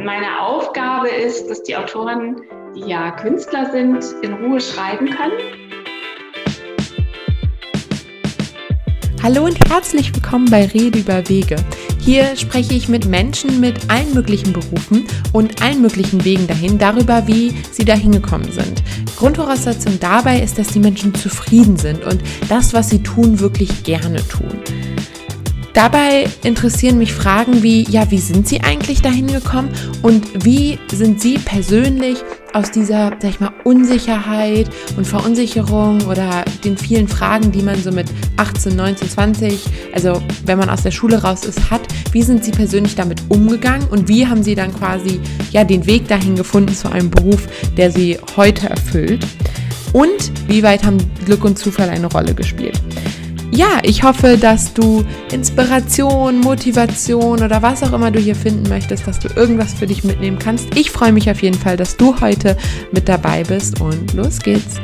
Meine Aufgabe ist, dass die Autoren, die ja Künstler sind, in Ruhe schreiben können. Hallo und herzlich willkommen bei Rede über Wege. Hier spreche ich mit Menschen mit allen möglichen Berufen und allen möglichen Wegen dahin, darüber, wie sie dahin gekommen sind. Grundvoraussetzung dabei ist, dass die Menschen zufrieden sind und das, was sie tun, wirklich gerne tun. Dabei interessieren mich Fragen wie, ja, wie sind Sie eigentlich dahin gekommen und wie sind Sie persönlich aus dieser, sag ich mal, Unsicherheit und Verunsicherung oder den vielen Fragen, die man so mit 18, 19, 20, also wenn man aus der Schule raus ist, hat, wie sind Sie persönlich damit umgegangen und wie haben Sie dann quasi, ja, den Weg dahin gefunden zu einem Beruf, der Sie heute erfüllt? Und wie weit haben Glück und Zufall eine Rolle gespielt? Ja, ich hoffe, dass du Inspiration, Motivation oder was auch immer du hier finden möchtest, dass du irgendwas für dich mitnehmen kannst. Ich freue mich auf jeden Fall, dass du heute mit dabei bist und los geht's.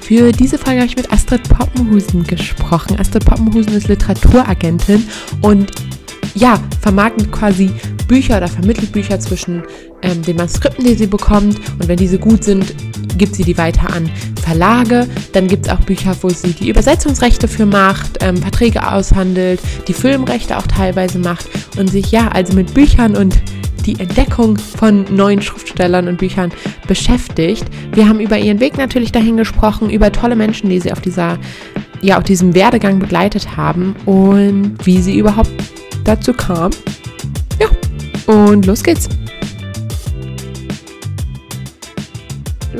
Für diese Folge habe ich mit Astrid Poppenhusen gesprochen. Astrid Poppenhusen ist Literaturagentin und ja, vermarktet quasi Bücher oder vermittelt Bücher zwischen ähm, den Manuskripten, die sie bekommt. Und wenn diese gut sind, gibt sie die weiter an Verlage. Dann gibt es auch Bücher, wo sie die Übersetzungsrechte für macht, ähm, Verträge aushandelt, die Filmrechte auch teilweise macht und sich ja also mit Büchern und die Entdeckung von neuen Schriftstellern und Büchern beschäftigt. Wir haben über ihren Weg natürlich dahin gesprochen, über tolle Menschen, die sie auf dieser ja, auf diesem Werdegang begleitet haben und wie sie überhaupt dazu kam. Ja, und los geht's.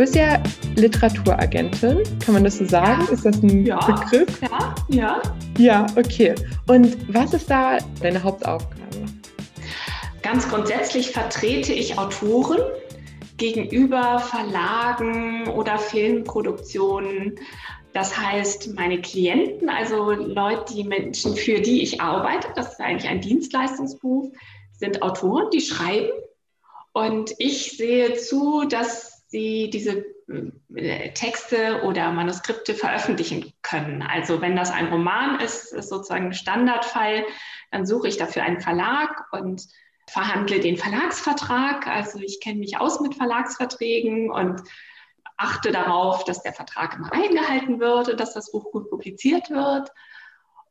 Bist ja Literaturagentin, kann man das so sagen? Ja. Ist das ein Ja. Begriff? Ja, ja. Ja, okay. Und was ist da deine Hauptaufgabe? Ganz grundsätzlich vertrete ich Autoren gegenüber Verlagen oder Filmproduktionen. Das heißt, meine Klienten, also Leute, die Menschen, für die ich arbeite, das ist eigentlich ein Dienstleistungsberuf, sind Autoren, die schreiben. Und ich sehe zu, dass sie diese äh, Texte oder Manuskripte veröffentlichen können. Also wenn das ein Roman ist, ist sozusagen ein Standardfall, dann suche ich dafür einen Verlag und verhandle den Verlagsvertrag. Also ich kenne mich aus mit Verlagsverträgen und achte darauf, dass der Vertrag immer eingehalten wird und dass das Buch gut publiziert wird.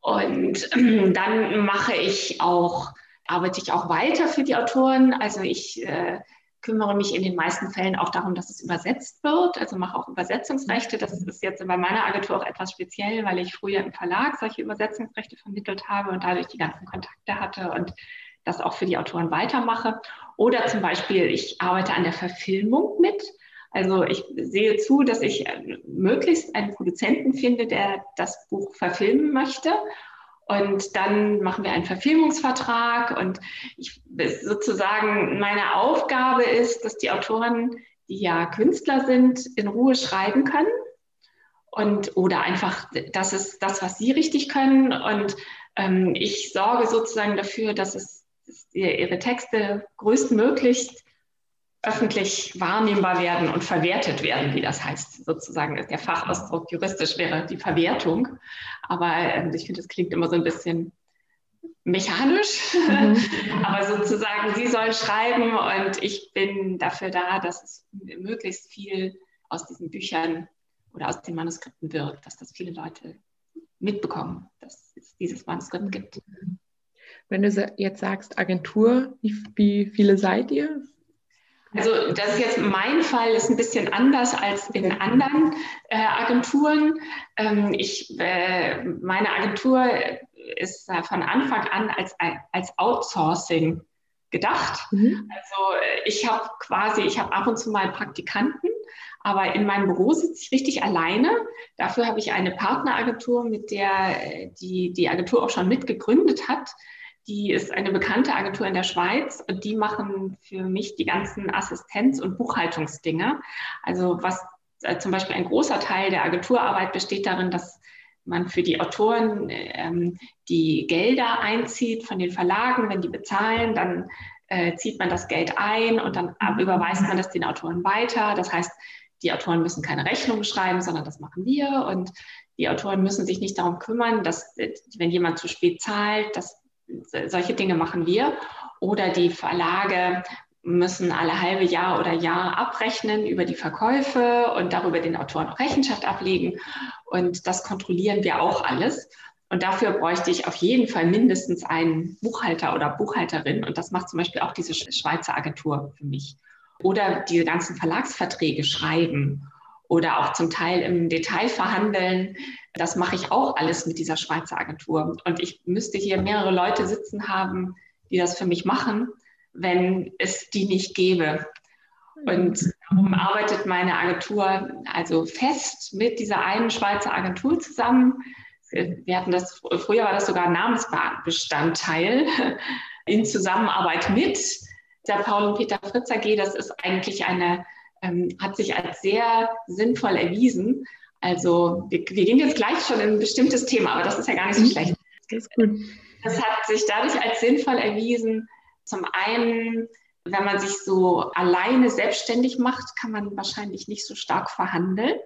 Und äh, dann mache ich auch, arbeite ich auch weiter für die Autoren. Also ich äh, kümmere mich in den meisten Fällen auch darum, dass es übersetzt wird, also mache auch Übersetzungsrechte. Das ist jetzt bei meiner Agentur auch etwas speziell, weil ich früher im Verlag solche Übersetzungsrechte vermittelt habe und dadurch die ganzen Kontakte hatte und das auch für die Autoren weitermache. Oder zum Beispiel, ich arbeite an der Verfilmung mit. Also ich sehe zu, dass ich möglichst einen Produzenten finde, der das Buch verfilmen möchte. Und dann machen wir einen Verfilmungsvertrag und ich sozusagen meine Aufgabe ist, dass die Autoren, die ja Künstler sind, in Ruhe schreiben können und oder einfach das ist das, was sie richtig können. Und ähm, ich sorge sozusagen dafür, dass es dass ihre Texte größtmöglichst öffentlich wahrnehmbar werden und verwertet werden, wie das heißt. Sozusagen ist der Fachausdruck juristisch wäre die Verwertung. Aber ähm, ich finde, das klingt immer so ein bisschen mechanisch. Mhm. Aber sozusagen, sie sollen schreiben und ich bin dafür da, dass es möglichst viel aus diesen Büchern oder aus den Manuskripten wird, dass das viele Leute mitbekommen, dass es dieses Manuskript gibt. Wenn du jetzt sagst Agentur, wie, wie viele seid ihr? Also das ist jetzt mein Fall ist ein bisschen anders als in anderen äh, Agenturen. Ähm, ich, äh, meine Agentur ist äh, von Anfang an als, als Outsourcing gedacht. Mhm. Also ich habe quasi, ich habe ab und zu mal Praktikanten, aber in meinem Büro sitze ich richtig alleine. Dafür habe ich eine Partneragentur, mit der äh, die, die Agentur auch schon mitgegründet hat die ist eine bekannte Agentur in der Schweiz und die machen für mich die ganzen Assistenz- und Buchhaltungsdinge. Also was äh, zum Beispiel ein großer Teil der Agenturarbeit besteht darin, dass man für die Autoren ähm, die Gelder einzieht von den Verlagen. Wenn die bezahlen, dann äh, zieht man das Geld ein und dann überweist man das den Autoren weiter. Das heißt, die Autoren müssen keine Rechnung schreiben, sondern das machen wir. Und die Autoren müssen sich nicht darum kümmern, dass, äh, wenn jemand zu spät zahlt, dass solche Dinge machen wir. Oder die Verlage müssen alle halbe Jahr oder Jahr abrechnen über die Verkäufe und darüber den Autoren Rechenschaft ablegen. Und das kontrollieren wir auch alles. Und dafür bräuchte ich auf jeden Fall mindestens einen Buchhalter oder Buchhalterin. Und das macht zum Beispiel auch diese Schweizer Agentur für mich. Oder diese ganzen Verlagsverträge schreiben oder auch zum Teil im Detail verhandeln. Das mache ich auch alles mit dieser Schweizer Agentur. Und ich müsste hier mehrere Leute sitzen haben, die das für mich machen, wenn es die nicht gäbe. Und darum arbeitet meine Agentur also fest mit dieser einen Schweizer Agentur zusammen. Wir hatten das, früher war das sogar ein Namensbestandteil in Zusammenarbeit mit der Paul und Peter Fritz AG. Das ist eigentlich eine ähm, hat sich als sehr sinnvoll erwiesen. Also wir, wir, gehen jetzt gleich schon in ein bestimmtes Thema, aber das ist ja gar nicht so mhm. schlecht. Das ist gut. Das hat sich dadurch als sinnvoll erwiesen. Zum einen, wenn man sich so alleine selbstständig macht, kann man wahrscheinlich nicht so stark verhandeln.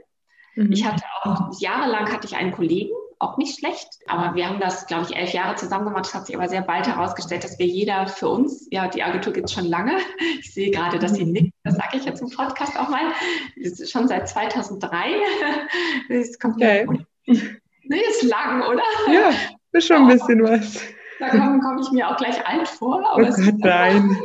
Mhm. Ich hatte auch jahrelang hatte ich einen Kollegen, auch nicht schlecht. Aber wir haben das, glaube ich, elf Jahre zusammen gemacht. Es hat sich aber sehr bald herausgestellt, dass wir jeder für uns, ja, die Agentur gibt es schon lange. Ich sehe gerade, dass sie nickt. Das sage ich jetzt im Podcast auch mal. Ist schon seit 2003. Das kommt okay. Nee, ist lang, oder? Ja, ist schon ein bisschen was. Da komme komm ich mir auch gleich alt vor. Aber oh Gott, nein.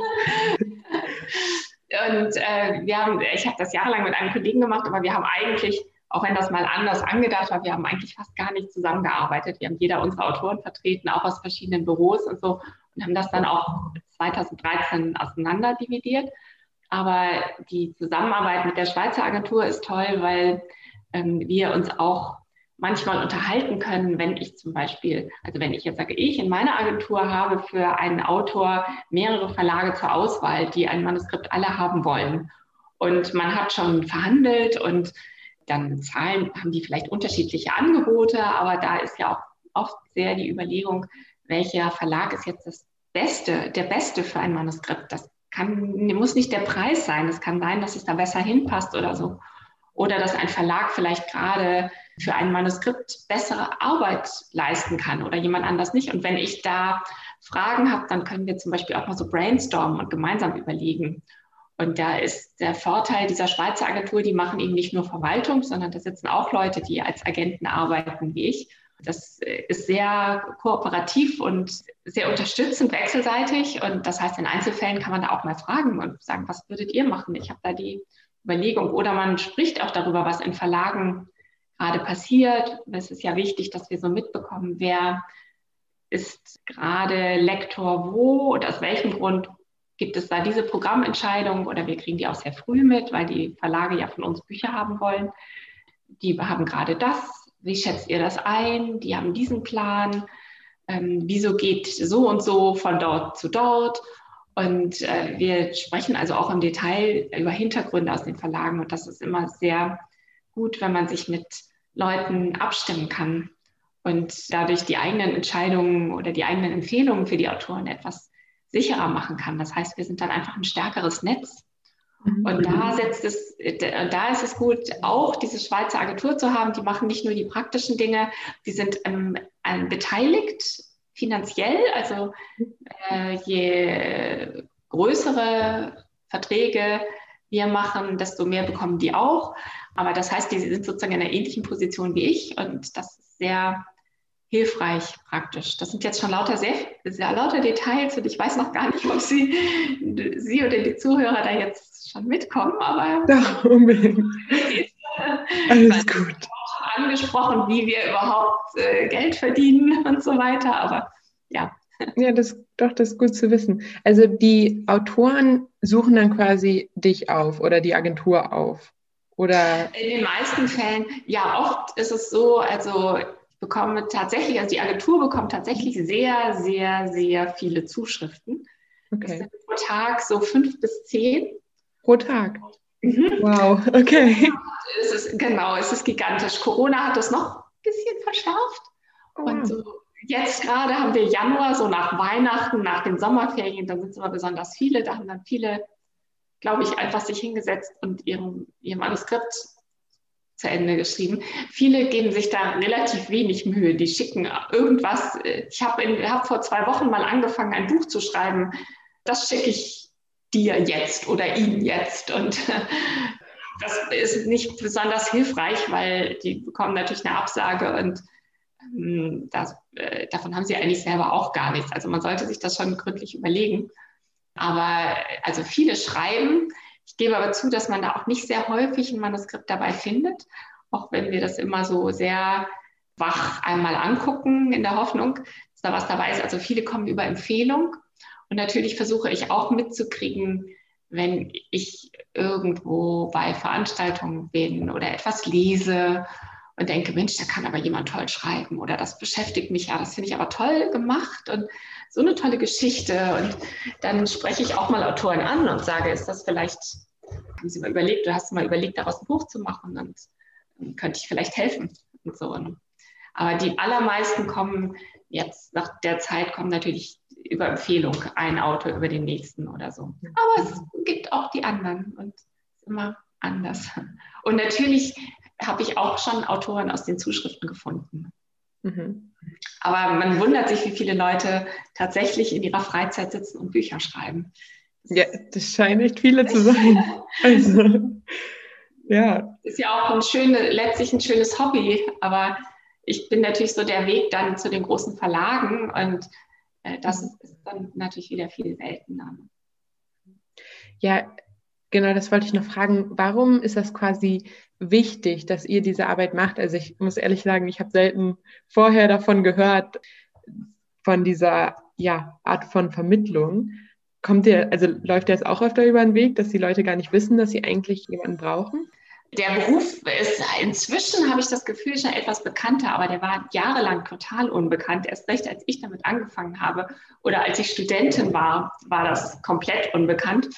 Und äh, wir haben, ich habe das jahrelang mit einem Kollegen gemacht, aber wir haben eigentlich auch wenn das mal anders angedacht war, wir haben eigentlich fast gar nicht zusammengearbeitet. Wir haben jeder unserer Autoren vertreten, auch aus verschiedenen Büros und so, und haben das dann auch 2013 auseinander dividiert. Aber die Zusammenarbeit mit der Schweizer Agentur ist toll, weil ähm, wir uns auch manchmal unterhalten können, wenn ich zum Beispiel, also wenn ich jetzt sage, ich in meiner Agentur habe für einen Autor mehrere Verlage zur Auswahl, die ein Manuskript alle haben wollen. Und man hat schon verhandelt und dann zahlen, haben die vielleicht unterschiedliche Angebote, aber da ist ja auch oft sehr die Überlegung, welcher Verlag ist jetzt das Beste, der Beste für ein Manuskript. Das kann, muss nicht der Preis sein. Es kann sein, dass es da besser hinpasst oder so. Oder dass ein Verlag vielleicht gerade für ein Manuskript bessere Arbeit leisten kann oder jemand anders nicht. Und wenn ich da Fragen habe, dann können wir zum Beispiel auch mal so brainstormen und gemeinsam überlegen. Und da ist der Vorteil dieser Schweizer Agentur, die machen eben nicht nur Verwaltung, sondern da sitzen auch Leute, die als Agenten arbeiten wie ich. Das ist sehr kooperativ und sehr unterstützend wechselseitig. Und das heißt, in Einzelfällen kann man da auch mal fragen und sagen, was würdet ihr machen? Ich habe da die Überlegung. Oder man spricht auch darüber, was in Verlagen gerade passiert. Es ist ja wichtig, dass wir so mitbekommen, wer ist gerade Lektor wo und aus welchem Grund gibt es da diese Programmentscheidung oder wir kriegen die auch sehr früh mit, weil die Verlage ja von uns Bücher haben wollen. Die haben gerade das. Wie schätzt ihr das ein? Die haben diesen Plan. Ähm, wieso geht so und so von dort zu dort? Und äh, wir sprechen also auch im Detail über Hintergründe aus den Verlagen. Und das ist immer sehr gut, wenn man sich mit Leuten abstimmen kann und dadurch die eigenen Entscheidungen oder die eigenen Empfehlungen für die Autoren etwas sicherer machen kann. Das heißt, wir sind dann einfach ein stärkeres Netz. Mhm. Und da setzt es, da ist es gut, auch diese Schweizer Agentur zu haben. Die machen nicht nur die praktischen Dinge, die sind ähm, beteiligt finanziell. Also äh, je größere Verträge wir machen, desto mehr bekommen die auch. Aber das heißt, die sind sozusagen in einer ähnlichen Position wie ich und das ist sehr hilfreich praktisch. Das sind jetzt schon lauter sehr, sehr lauter Details und ich weiß noch gar nicht, ob Sie, Sie oder die Zuhörer da jetzt schon mitkommen, aber ja, unbedingt. Alles gut. Auch angesprochen, wie wir überhaupt äh, Geld verdienen und so weiter, aber ja. Ja, das doch, das ist gut zu wissen. Also die Autoren suchen dann quasi dich auf oder die Agentur auf. Oder? In den meisten Fällen, ja, oft ist es so, also bekomme tatsächlich, also die Agentur bekommt tatsächlich sehr, sehr, sehr viele Zuschriften. Okay. Das sind pro Tag so fünf bis zehn. Pro Tag. Mhm. Wow, okay. Es ist, genau, es ist gigantisch. Corona hat das noch ein bisschen verschärft. Oh. Und so jetzt gerade haben wir Januar, so nach Weihnachten, nach den Sommerferien, da sind es immer besonders viele. Da haben dann viele, glaube ich, einfach sich hingesetzt und ihrem, ihr Manuskript zu Ende geschrieben. Viele geben sich da relativ wenig Mühe. Die schicken irgendwas. Ich habe hab vor zwei Wochen mal angefangen, ein Buch zu schreiben. das schicke ich dir jetzt oder ihm jetzt. Und das ist nicht besonders hilfreich, weil die bekommen natürlich eine Absage und ähm, das, äh, davon haben sie eigentlich selber auch gar nichts. Also man sollte sich das schon gründlich überlegen. Aber also viele schreiben. Ich gebe aber zu, dass man da auch nicht sehr häufig ein Manuskript dabei findet, auch wenn wir das immer so sehr wach einmal angucken in der Hoffnung, dass da was dabei ist. Also viele kommen über Empfehlung. Und natürlich versuche ich auch mitzukriegen, wenn ich irgendwo bei Veranstaltungen bin oder etwas lese und denke, Mensch, da kann aber jemand toll schreiben oder das beschäftigt mich ja, das finde ich aber toll gemacht und so eine tolle Geschichte. Und dann spreche ich auch mal Autoren an und sage, ist das vielleicht, haben Sie mal überlegt, du hast mal überlegt, daraus ein Buch zu machen und dann könnte ich vielleicht helfen und so. Aber die allermeisten kommen jetzt nach der Zeit kommen natürlich über Empfehlung ein Autor über den nächsten oder so. Aber es gibt auch die anderen und immer anders. Und natürlich habe ich auch schon Autoren aus den Zuschriften gefunden. Mhm. Aber man wundert sich, wie viele Leute tatsächlich in ihrer Freizeit sitzen und Bücher schreiben. Ja, das scheinen echt viele zu sein. Also, ja. Ist ja auch ein schöne, letztlich ein schönes Hobby, aber ich bin natürlich so der Weg dann zu den großen Verlagen und äh, das ist, ist dann natürlich wieder viel seltener. Ja, genau, das wollte ich noch fragen. Warum ist das quasi wichtig, dass ihr diese Arbeit macht? Also ich muss ehrlich sagen, ich habe selten vorher davon gehört, von dieser ja, Art von Vermittlung. Kommt ihr, also läuft das auch öfter über den Weg, dass die Leute gar nicht wissen, dass sie eigentlich jemanden brauchen? Der Beruf ist inzwischen, habe ich das Gefühl, schon etwas bekannter, aber der war jahrelang total unbekannt. Erst recht, als ich damit angefangen habe oder als ich Studentin war, war das komplett unbekannt.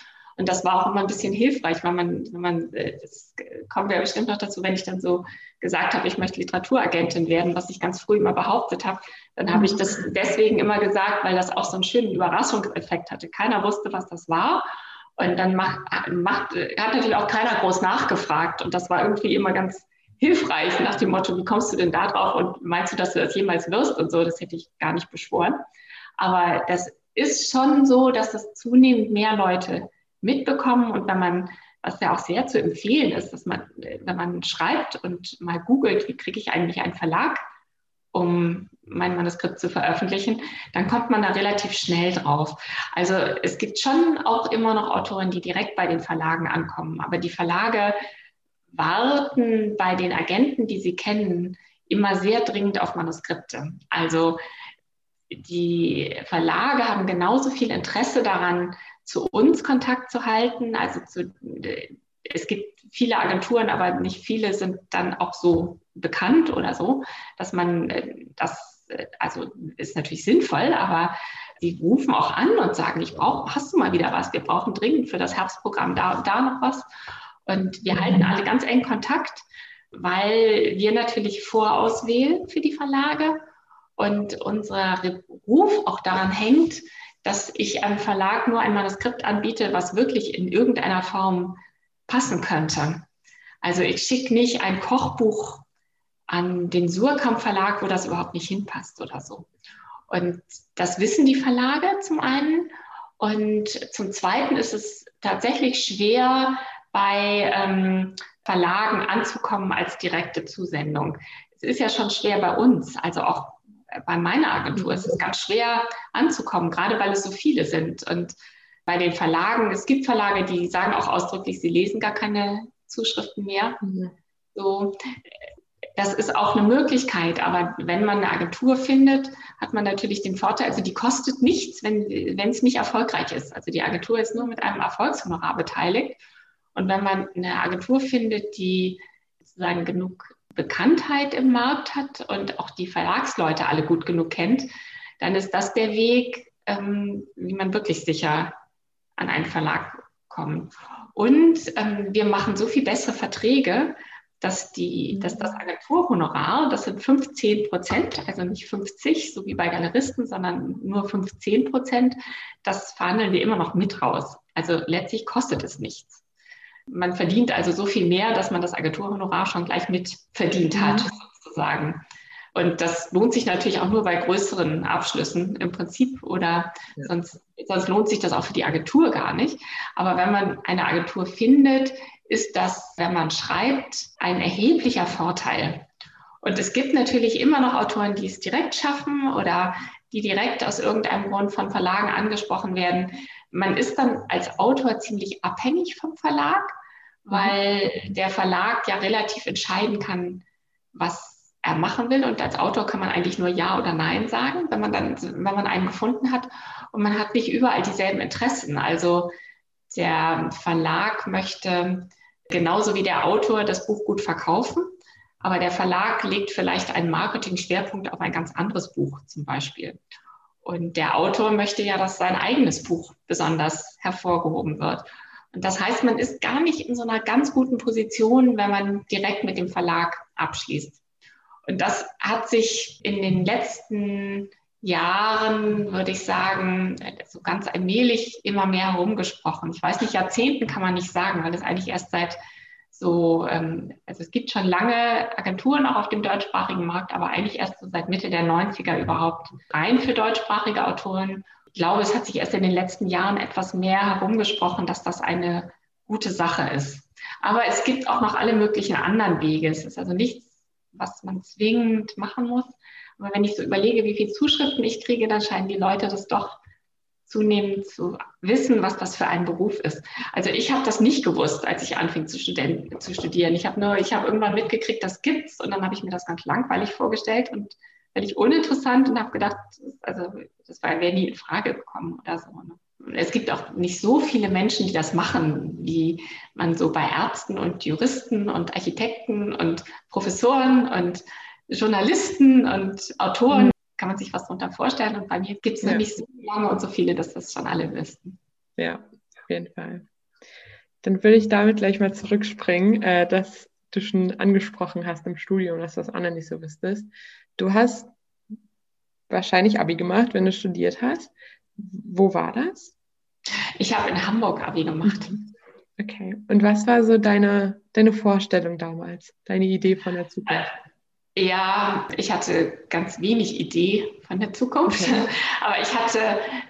Und das war auch immer ein bisschen hilfreich, weil man, wenn man, äh, das kommen wir bestimmt noch dazu, wenn ich dann so gesagt habe, ich möchte Literaturagentin werden, was ich ganz früh immer behauptet habe, dann habe ich das deswegen immer gesagt, weil das auch so einen schönen Überraschungseffekt hatte. Keiner wusste, was das war. Und dann macht, macht, hat natürlich auch keiner groß nachgefragt. Und das war irgendwie immer ganz hilfreich nach dem Motto, wie kommst du denn da drauf und meinst du, dass du das jemals wirst und so, das hätte ich gar nicht beschworen. Aber das ist schon so, dass das zunehmend mehr Leute mitbekommen und wenn man, was ja auch sehr zu empfehlen ist, dass man, wenn man schreibt und mal googelt, wie kriege ich eigentlich einen Verlag, um mein Manuskript zu veröffentlichen, dann kommt man da relativ schnell drauf. Also es gibt schon auch immer noch Autoren, die direkt bei den Verlagen ankommen, aber die Verlage warten bei den Agenten, die sie kennen, immer sehr dringend auf Manuskripte. Also die Verlage haben genauso viel Interesse daran, zu uns Kontakt zu halten. Also zu, es gibt viele Agenturen, aber nicht viele sind dann auch so bekannt oder so, dass man das, also ist natürlich sinnvoll, aber die rufen auch an und sagen, ich brauche, hast du mal wieder was? Wir brauchen dringend für das Herbstprogramm da und da noch was. Und wir halten alle ganz eng Kontakt, weil wir natürlich vorauswählen für die Verlage und unser Ruf auch daran hängt, dass ich einem Verlag nur ein Manuskript anbiete, was wirklich in irgendeiner Form passen könnte. Also ich schicke nicht ein Kochbuch an den Surkamp Verlag, wo das überhaupt nicht hinpasst oder so. Und das wissen die Verlage zum einen. Und zum Zweiten ist es tatsächlich schwer, bei ähm, Verlagen anzukommen als direkte Zusendung. Es ist ja schon schwer bei uns, also auch bei meiner Agentur ist es ganz schwer anzukommen, gerade weil es so viele sind. Und bei den Verlagen, es gibt Verlage, die sagen auch ausdrücklich, sie lesen gar keine Zuschriften mehr. Mhm. So, das ist auch eine Möglichkeit, aber wenn man eine Agentur findet, hat man natürlich den Vorteil, also die kostet nichts, wenn, wenn es nicht erfolgreich ist. Also die Agentur ist nur mit einem Erfolgshonorar beteiligt. Und wenn man eine Agentur findet, die sozusagen genug Bekanntheit im Markt hat und auch die Verlagsleute alle gut genug kennt, dann ist das der Weg, ähm, wie man wirklich sicher an einen Verlag kommt. Und ähm, wir machen so viel bessere Verträge, dass, die, dass das Agenturhonorar, das sind 15 Prozent, also nicht 50, so wie bei Galeristen, sondern nur 15 Prozent, das verhandeln wir immer noch mit raus. Also letztlich kostet es nichts. Man verdient also so viel mehr, dass man das Agenturhonorar schon gleich mit verdient hat, mhm. sozusagen. Und das lohnt sich natürlich auch nur bei größeren Abschlüssen im Prinzip oder ja. sonst, sonst lohnt sich das auch für die Agentur gar nicht. Aber wenn man eine Agentur findet, ist das, wenn man schreibt, ein erheblicher Vorteil. Und es gibt natürlich immer noch Autoren, die es direkt schaffen oder die direkt aus irgendeinem Grund von Verlagen angesprochen werden. Man ist dann als Autor ziemlich abhängig vom Verlag, mhm. weil der Verlag ja relativ entscheiden kann, was er machen will. Und als Autor kann man eigentlich nur Ja oder Nein sagen, wenn man dann, wenn man einen gefunden hat. Und man hat nicht überall dieselben Interessen. Also der Verlag möchte genauso wie der Autor das Buch gut verkaufen. Aber der Verlag legt vielleicht einen Marketing-Schwerpunkt auf ein ganz anderes Buch zum Beispiel. Und der Autor möchte ja, dass sein eigenes Buch besonders hervorgehoben wird. Und das heißt, man ist gar nicht in so einer ganz guten Position, wenn man direkt mit dem Verlag abschließt. Und das hat sich in den letzten Jahren, würde ich sagen, so ganz allmählich immer mehr herumgesprochen. Ich weiß nicht, Jahrzehnten kann man nicht sagen, weil es eigentlich erst seit so, ähm, also es gibt schon lange Agenturen auch auf dem deutschsprachigen Markt, aber eigentlich erst so seit Mitte der 90er überhaupt rein für deutschsprachige Autoren. Ich glaube, es hat sich erst in den letzten Jahren etwas mehr herumgesprochen, dass das eine gute Sache ist. Aber es gibt auch noch alle möglichen anderen Wege. Es ist also nichts was man zwingend machen muss. Aber wenn ich so überlege, wie viele Zuschriften ich kriege, dann scheinen die Leute das doch zunehmend zu wissen, was das für ein Beruf ist. Also ich habe das nicht gewusst, als ich anfing zu, studen zu studieren. Ich habe nur, ich habe irgendwann mitgekriegt, das gibt's und dann habe ich mir das ganz langweilig vorgestellt und völlig uninteressant und habe gedacht, also das wäre nie in Frage gekommen oder so. Ne? es gibt auch nicht so viele Menschen, die das machen, wie man so bei Ärzten und Juristen und Architekten und Professoren und Journalisten und Autoren. Kann man sich was darunter vorstellen. Und bei mir gibt es ja. nicht so lange und so viele, dass das schon alle wissen. Ja, auf jeden Fall. Dann will ich damit gleich mal zurückspringen, äh, dass du schon angesprochen hast im Studium, dass das andere nicht so wüsstest. Du hast wahrscheinlich Abi gemacht, wenn du studiert hast. Wo war das? Ich habe in Hamburg Abi gemacht. Mhm. Okay. Und was war so deine, deine Vorstellung damals, deine Idee von der Zukunft? Ja, ich hatte ganz wenig Idee von der Zukunft. Okay. Aber ich hatte,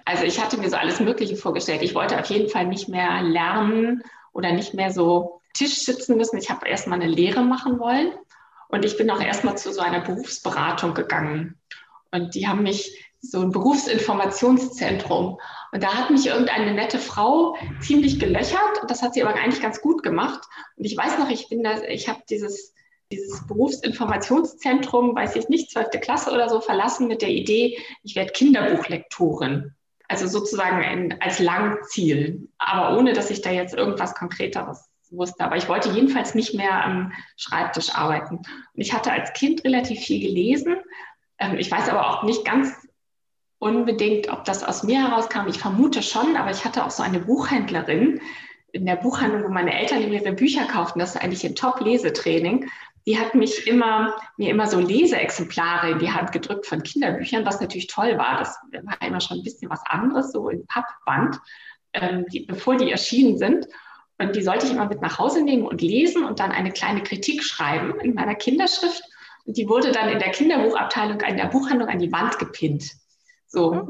also ich hatte mir so alles Mögliche vorgestellt. Ich wollte auf jeden Fall nicht mehr lernen oder nicht mehr so Tisch sitzen müssen. Ich habe erstmal eine Lehre machen wollen. Und ich bin auch erstmal zu so einer Berufsberatung gegangen. Und die haben mich so ein Berufsinformationszentrum. Und da hat mich irgendeine nette Frau ziemlich gelöchert. Und das hat sie aber eigentlich ganz gut gemacht. Und ich weiß noch, ich bin da, ich habe dieses, dieses Berufsinformationszentrum, weiß ich nicht, zwölfte Klasse oder so, verlassen mit der Idee, ich werde Kinderbuchlektorin. Also sozusagen ein, als Langziel, aber ohne, dass ich da jetzt irgendwas Konkreteres wusste. Aber ich wollte jedenfalls nicht mehr am Schreibtisch arbeiten. Und ich hatte als Kind relativ viel gelesen. Ähm, ich weiß aber auch nicht ganz unbedingt, ob das aus mir herauskam. Ich vermute schon, aber ich hatte auch so eine Buchhändlerin in der Buchhandlung, wo meine Eltern ihre Bücher kauften. Das ist eigentlich ein Top-Lesetraining. Die hat mich immer, mir immer so Leseexemplare in die Hand gedrückt von Kinderbüchern, was natürlich toll war. Das war immer schon ein bisschen was anderes, so in Pappband, ähm, die, bevor die erschienen sind. Und die sollte ich immer mit nach Hause nehmen und lesen und dann eine kleine Kritik schreiben in meiner Kinderschrift. Und die wurde dann in der Kinderbuchabteilung in der Buchhandlung an die Wand gepinnt. So, oh.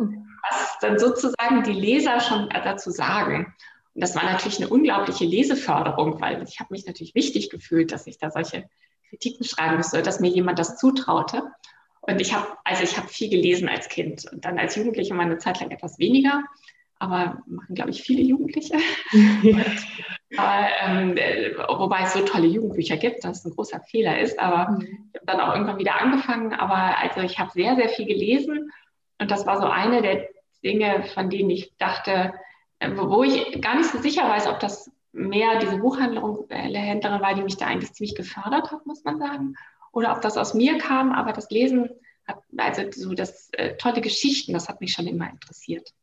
was dann sozusagen die Leser schon dazu sagen. Und das war natürlich eine unglaubliche Leseförderung, weil ich habe mich natürlich wichtig gefühlt, dass ich da solche Kritiken schreiben müsste, dass mir jemand das zutraute. Und ich habe, also ich habe viel gelesen als Kind und dann als Jugendliche mal eine Zeit lang etwas weniger, aber machen, glaube ich, viele Jugendliche. und, ähm, wobei es so tolle Jugendbücher gibt, dass es ein großer Fehler ist. Aber mhm. ich habe dann auch irgendwann wieder angefangen. Aber also ich habe sehr, sehr viel gelesen und das war so eine der Dinge, von denen ich dachte, äh, wo ich gar nicht so sicher weiß, ob das mehr diese Buchhändlerin war, die mich da eigentlich ziemlich gefördert hat, muss man sagen, oder ob das aus mir kam. Aber das Lesen hat, also so das äh, tolle Geschichten, das hat mich schon immer interessiert.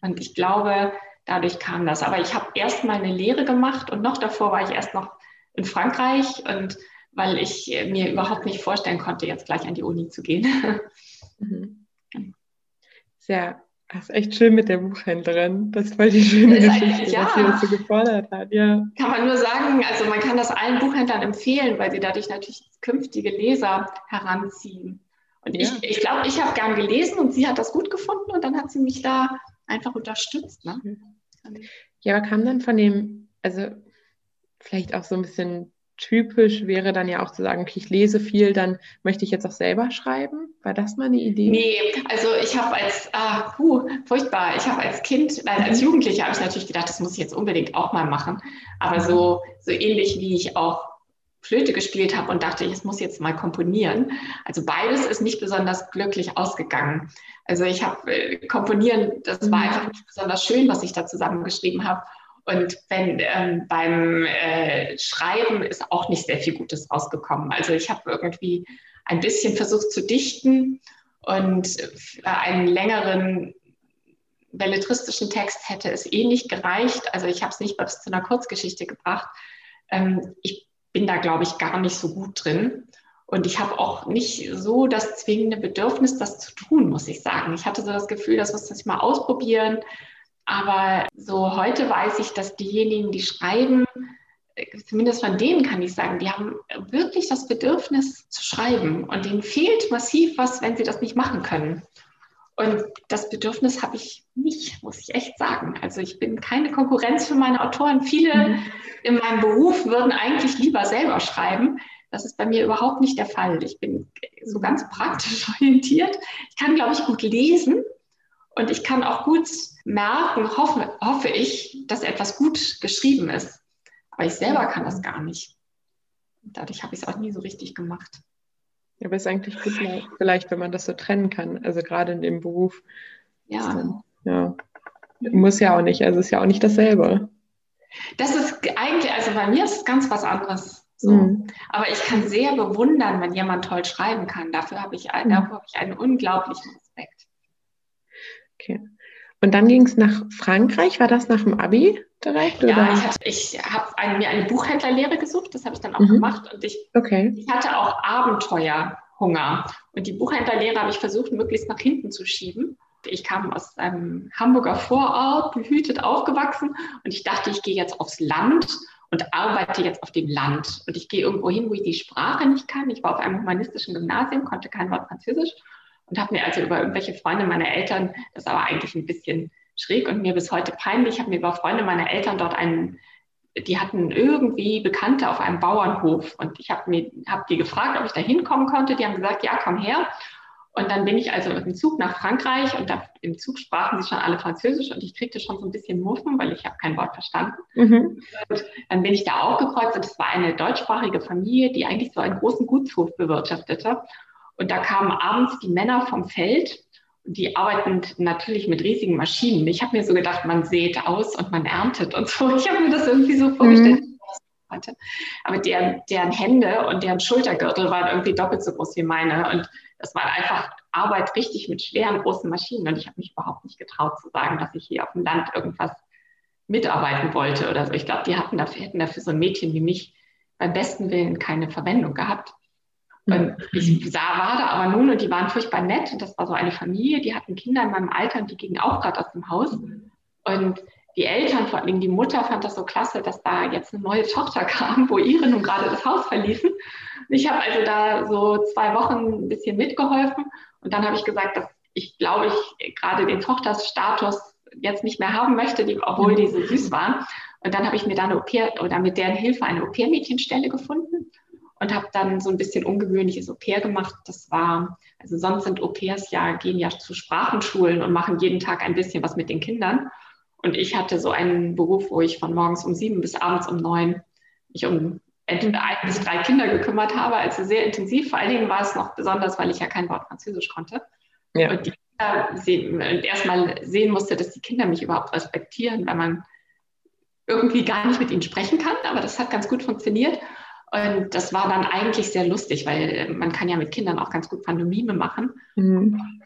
Und ich glaube, dadurch kam das. Aber ich habe erst mal eine Lehre gemacht und noch davor war ich erst noch in Frankreich und weil ich mir überhaupt nicht vorstellen konnte, jetzt gleich an die Uni zu gehen. Mhm. Ja, das ist echt schön mit der Buchhändlerin. Das ist voll die schöne Geschichte, ja, was sie das so gefordert hat. Ja. Kann man nur sagen, also man kann das allen Buchhändlern empfehlen, weil sie dadurch natürlich künftige Leser heranziehen. Und ja. ich, ich glaube, ich habe gern gelesen und sie hat das gut gefunden und dann hat sie mich da einfach unterstützt. Ne? Ja, aber kam dann von dem, also vielleicht auch so ein bisschen typisch wäre dann ja auch zu sagen, okay, ich lese viel, dann möchte ich jetzt auch selber schreiben. War das mal eine Idee? Nee, also ich habe als, ah, puh, furchtbar, ich habe als Kind, nein, als. Jugendliche habe ich natürlich gedacht, das muss ich jetzt unbedingt auch mal machen. Aber so, so ähnlich wie ich auch Flöte gespielt habe und dachte, ich muss jetzt mal komponieren. Also beides ist nicht besonders glücklich ausgegangen. Also ich habe äh, komponieren, das war mhm. einfach nicht besonders schön, was ich da zusammengeschrieben habe. Und wenn ähm, beim äh, Schreiben ist auch nicht sehr viel Gutes rausgekommen. Also ich habe irgendwie ein bisschen versucht zu dichten und für einen längeren belletristischen Text hätte es eh nicht gereicht. Also ich habe es nicht bis zu einer Kurzgeschichte gebracht. Ähm, ich bin da, glaube ich, gar nicht so gut drin. Und ich habe auch nicht so das zwingende Bedürfnis, das zu tun, muss ich sagen. Ich hatte so das Gefühl, das muss ich mal ausprobieren. Aber so heute weiß ich, dass diejenigen, die schreiben, zumindest von denen kann ich sagen, die haben wirklich das Bedürfnis zu schreiben. Und denen fehlt massiv was, wenn sie das nicht machen können. Und das Bedürfnis habe ich nicht, muss ich echt sagen. Also ich bin keine Konkurrenz für meine Autoren. Viele mhm. in meinem Beruf würden eigentlich lieber selber schreiben. Das ist bei mir überhaupt nicht der Fall. Ich bin so ganz praktisch orientiert. Ich kann, glaube ich, gut lesen und ich kann auch gut merken, hoffe, hoffe ich, dass etwas gut geschrieben ist. Aber ich selber kann das gar nicht. Dadurch habe ich es auch nie so richtig gemacht. Ja, aber es ist eigentlich gut, vielleicht, wenn man das so trennen kann. Also gerade in dem Beruf. Ja. Dann, ja. Muss ja auch nicht. Also ist ja auch nicht dasselbe. Das ist eigentlich, also bei mir ist es ganz was anderes. So. Mhm. Aber ich kann sehr bewundern, wenn jemand toll schreiben kann. Dafür habe ich, mhm. dafür habe ich einen unglaublichen Respekt. Okay. Und dann ging es nach Frankreich. War das nach dem Abi direkt? Oder? Ja, ich, ich habe ein, mir eine Buchhändlerlehre gesucht. Das habe ich dann auch mhm. gemacht. Und ich, okay. ich hatte auch Abenteuerhunger. Und die Buchhändlerlehre habe ich versucht, möglichst nach hinten zu schieben. Ich kam aus einem Hamburger Vorort, behütet aufgewachsen. Und ich dachte, ich gehe jetzt aufs Land und arbeite jetzt auf dem Land. Und ich gehe irgendwo hin, wo ich die Sprache nicht kann. Ich war auf einem humanistischen Gymnasium, konnte kein Wort Französisch und habe mir also über irgendwelche Freunde meiner Eltern, das war eigentlich ein bisschen schräg und mir bis heute peinlich, ich habe mir über Freunde meiner Eltern dort einen, die hatten irgendwie Bekannte auf einem Bauernhof und ich habe mir hab die gefragt, ob ich da hinkommen konnte. Die haben gesagt, ja, komm her. Und dann bin ich also mit dem Zug nach Frankreich und da, im Zug sprachen sie schon alle Französisch und ich kriegte schon so ein bisschen Muffen, weil ich habe kein Wort verstanden. Mhm. Und dann bin ich da aufgekreuzt und es war eine deutschsprachige Familie, die eigentlich so einen großen Gutshof bewirtschaftete. Und da kamen abends die Männer vom Feld, die arbeiten natürlich mit riesigen Maschinen. Ich habe mir so gedacht, man sät aus und man erntet und so. Ich habe mir das irgendwie so vorgestellt. Mhm. Aber deren, deren Hände und deren Schultergürtel waren irgendwie doppelt so groß wie meine. Und das war einfach Arbeit richtig mit schweren, großen Maschinen. Und ich habe mich überhaupt nicht getraut zu sagen, dass ich hier auf dem Land irgendwas mitarbeiten wollte oder so. Ich glaube, die hatten dafür, hätten dafür so ein Mädchen wie mich beim besten Willen keine Verwendung gehabt. Und ich sah, war da aber nun und die waren furchtbar nett. Und das war so eine Familie, die hatten Kinder in meinem Alter und die gingen auch gerade aus dem Haus. Und die Eltern, vor allem die Mutter, fand das so klasse, dass da jetzt eine neue Tochter kam, wo ihre nun gerade das Haus verließen. Und ich habe also da so zwei Wochen ein bisschen mitgeholfen. Und dann habe ich gesagt, dass ich glaube, ich gerade den Tochtersstatus jetzt nicht mehr haben möchte, die, obwohl die so süß waren. Und dann habe ich mir da eine Au-pair oder mit deren Hilfe eine Au-pair-Mädchenstelle gefunden und habe dann so ein bisschen ungewöhnliches Au-pair gemacht. Das war, also sonst sind Au-pairs ja, gehen ja zu Sprachenschulen und machen jeden Tag ein bisschen was mit den Kindern. Und ich hatte so einen Beruf, wo ich von morgens um sieben bis abends um neun mich um ein bis drei Kinder gekümmert habe, also sehr intensiv. Vor allen Dingen war es noch besonders, weil ich ja kein Wort Französisch konnte. Ja. Und die Kinder sehen, erstmal sehen musste, dass die Kinder mich überhaupt respektieren, weil man irgendwie gar nicht mit ihnen sprechen kann. Aber das hat ganz gut funktioniert. Und das war dann eigentlich sehr lustig, weil äh, man kann ja mit Kindern auch ganz gut Pantomime machen. Mhm.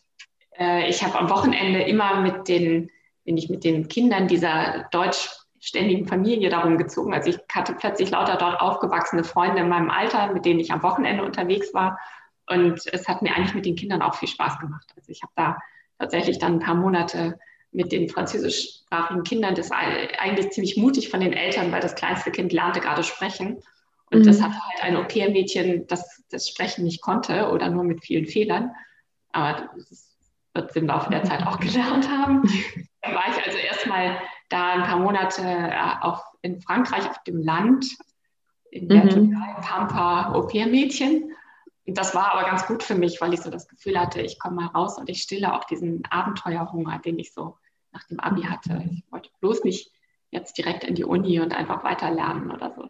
Äh, ich habe am Wochenende immer mit den, bin ich mit den Kindern dieser deutschständigen Familie darum gezogen. Also ich hatte plötzlich lauter dort aufgewachsene Freunde in meinem Alter, mit denen ich am Wochenende unterwegs war. Und es hat mir eigentlich mit den Kindern auch viel Spaß gemacht. Also ich habe da tatsächlich dann ein paar Monate mit den französischsprachigen Kindern, das eigentlich ziemlich mutig von den Eltern, weil das kleinste Kind lernte gerade sprechen. Und mhm. das hatte halt ein Au-pair-Mädchen, das das Sprechen nicht konnte oder nur mit vielen Fehlern. Aber das wird sie im Laufe der Zeit auch gelernt haben. Dann war ich also erstmal da ein paar Monate äh, auf, in Frankreich auf dem Land, in der mhm. Pampa Au-pair-Mädchen. Und das war aber ganz gut für mich, weil ich so das Gefühl hatte, ich komme mal raus und ich stille auch diesen Abenteuerhunger, den ich so nach dem Abi hatte. Ich wollte bloß nicht jetzt direkt in die Uni und einfach weiter lernen oder so.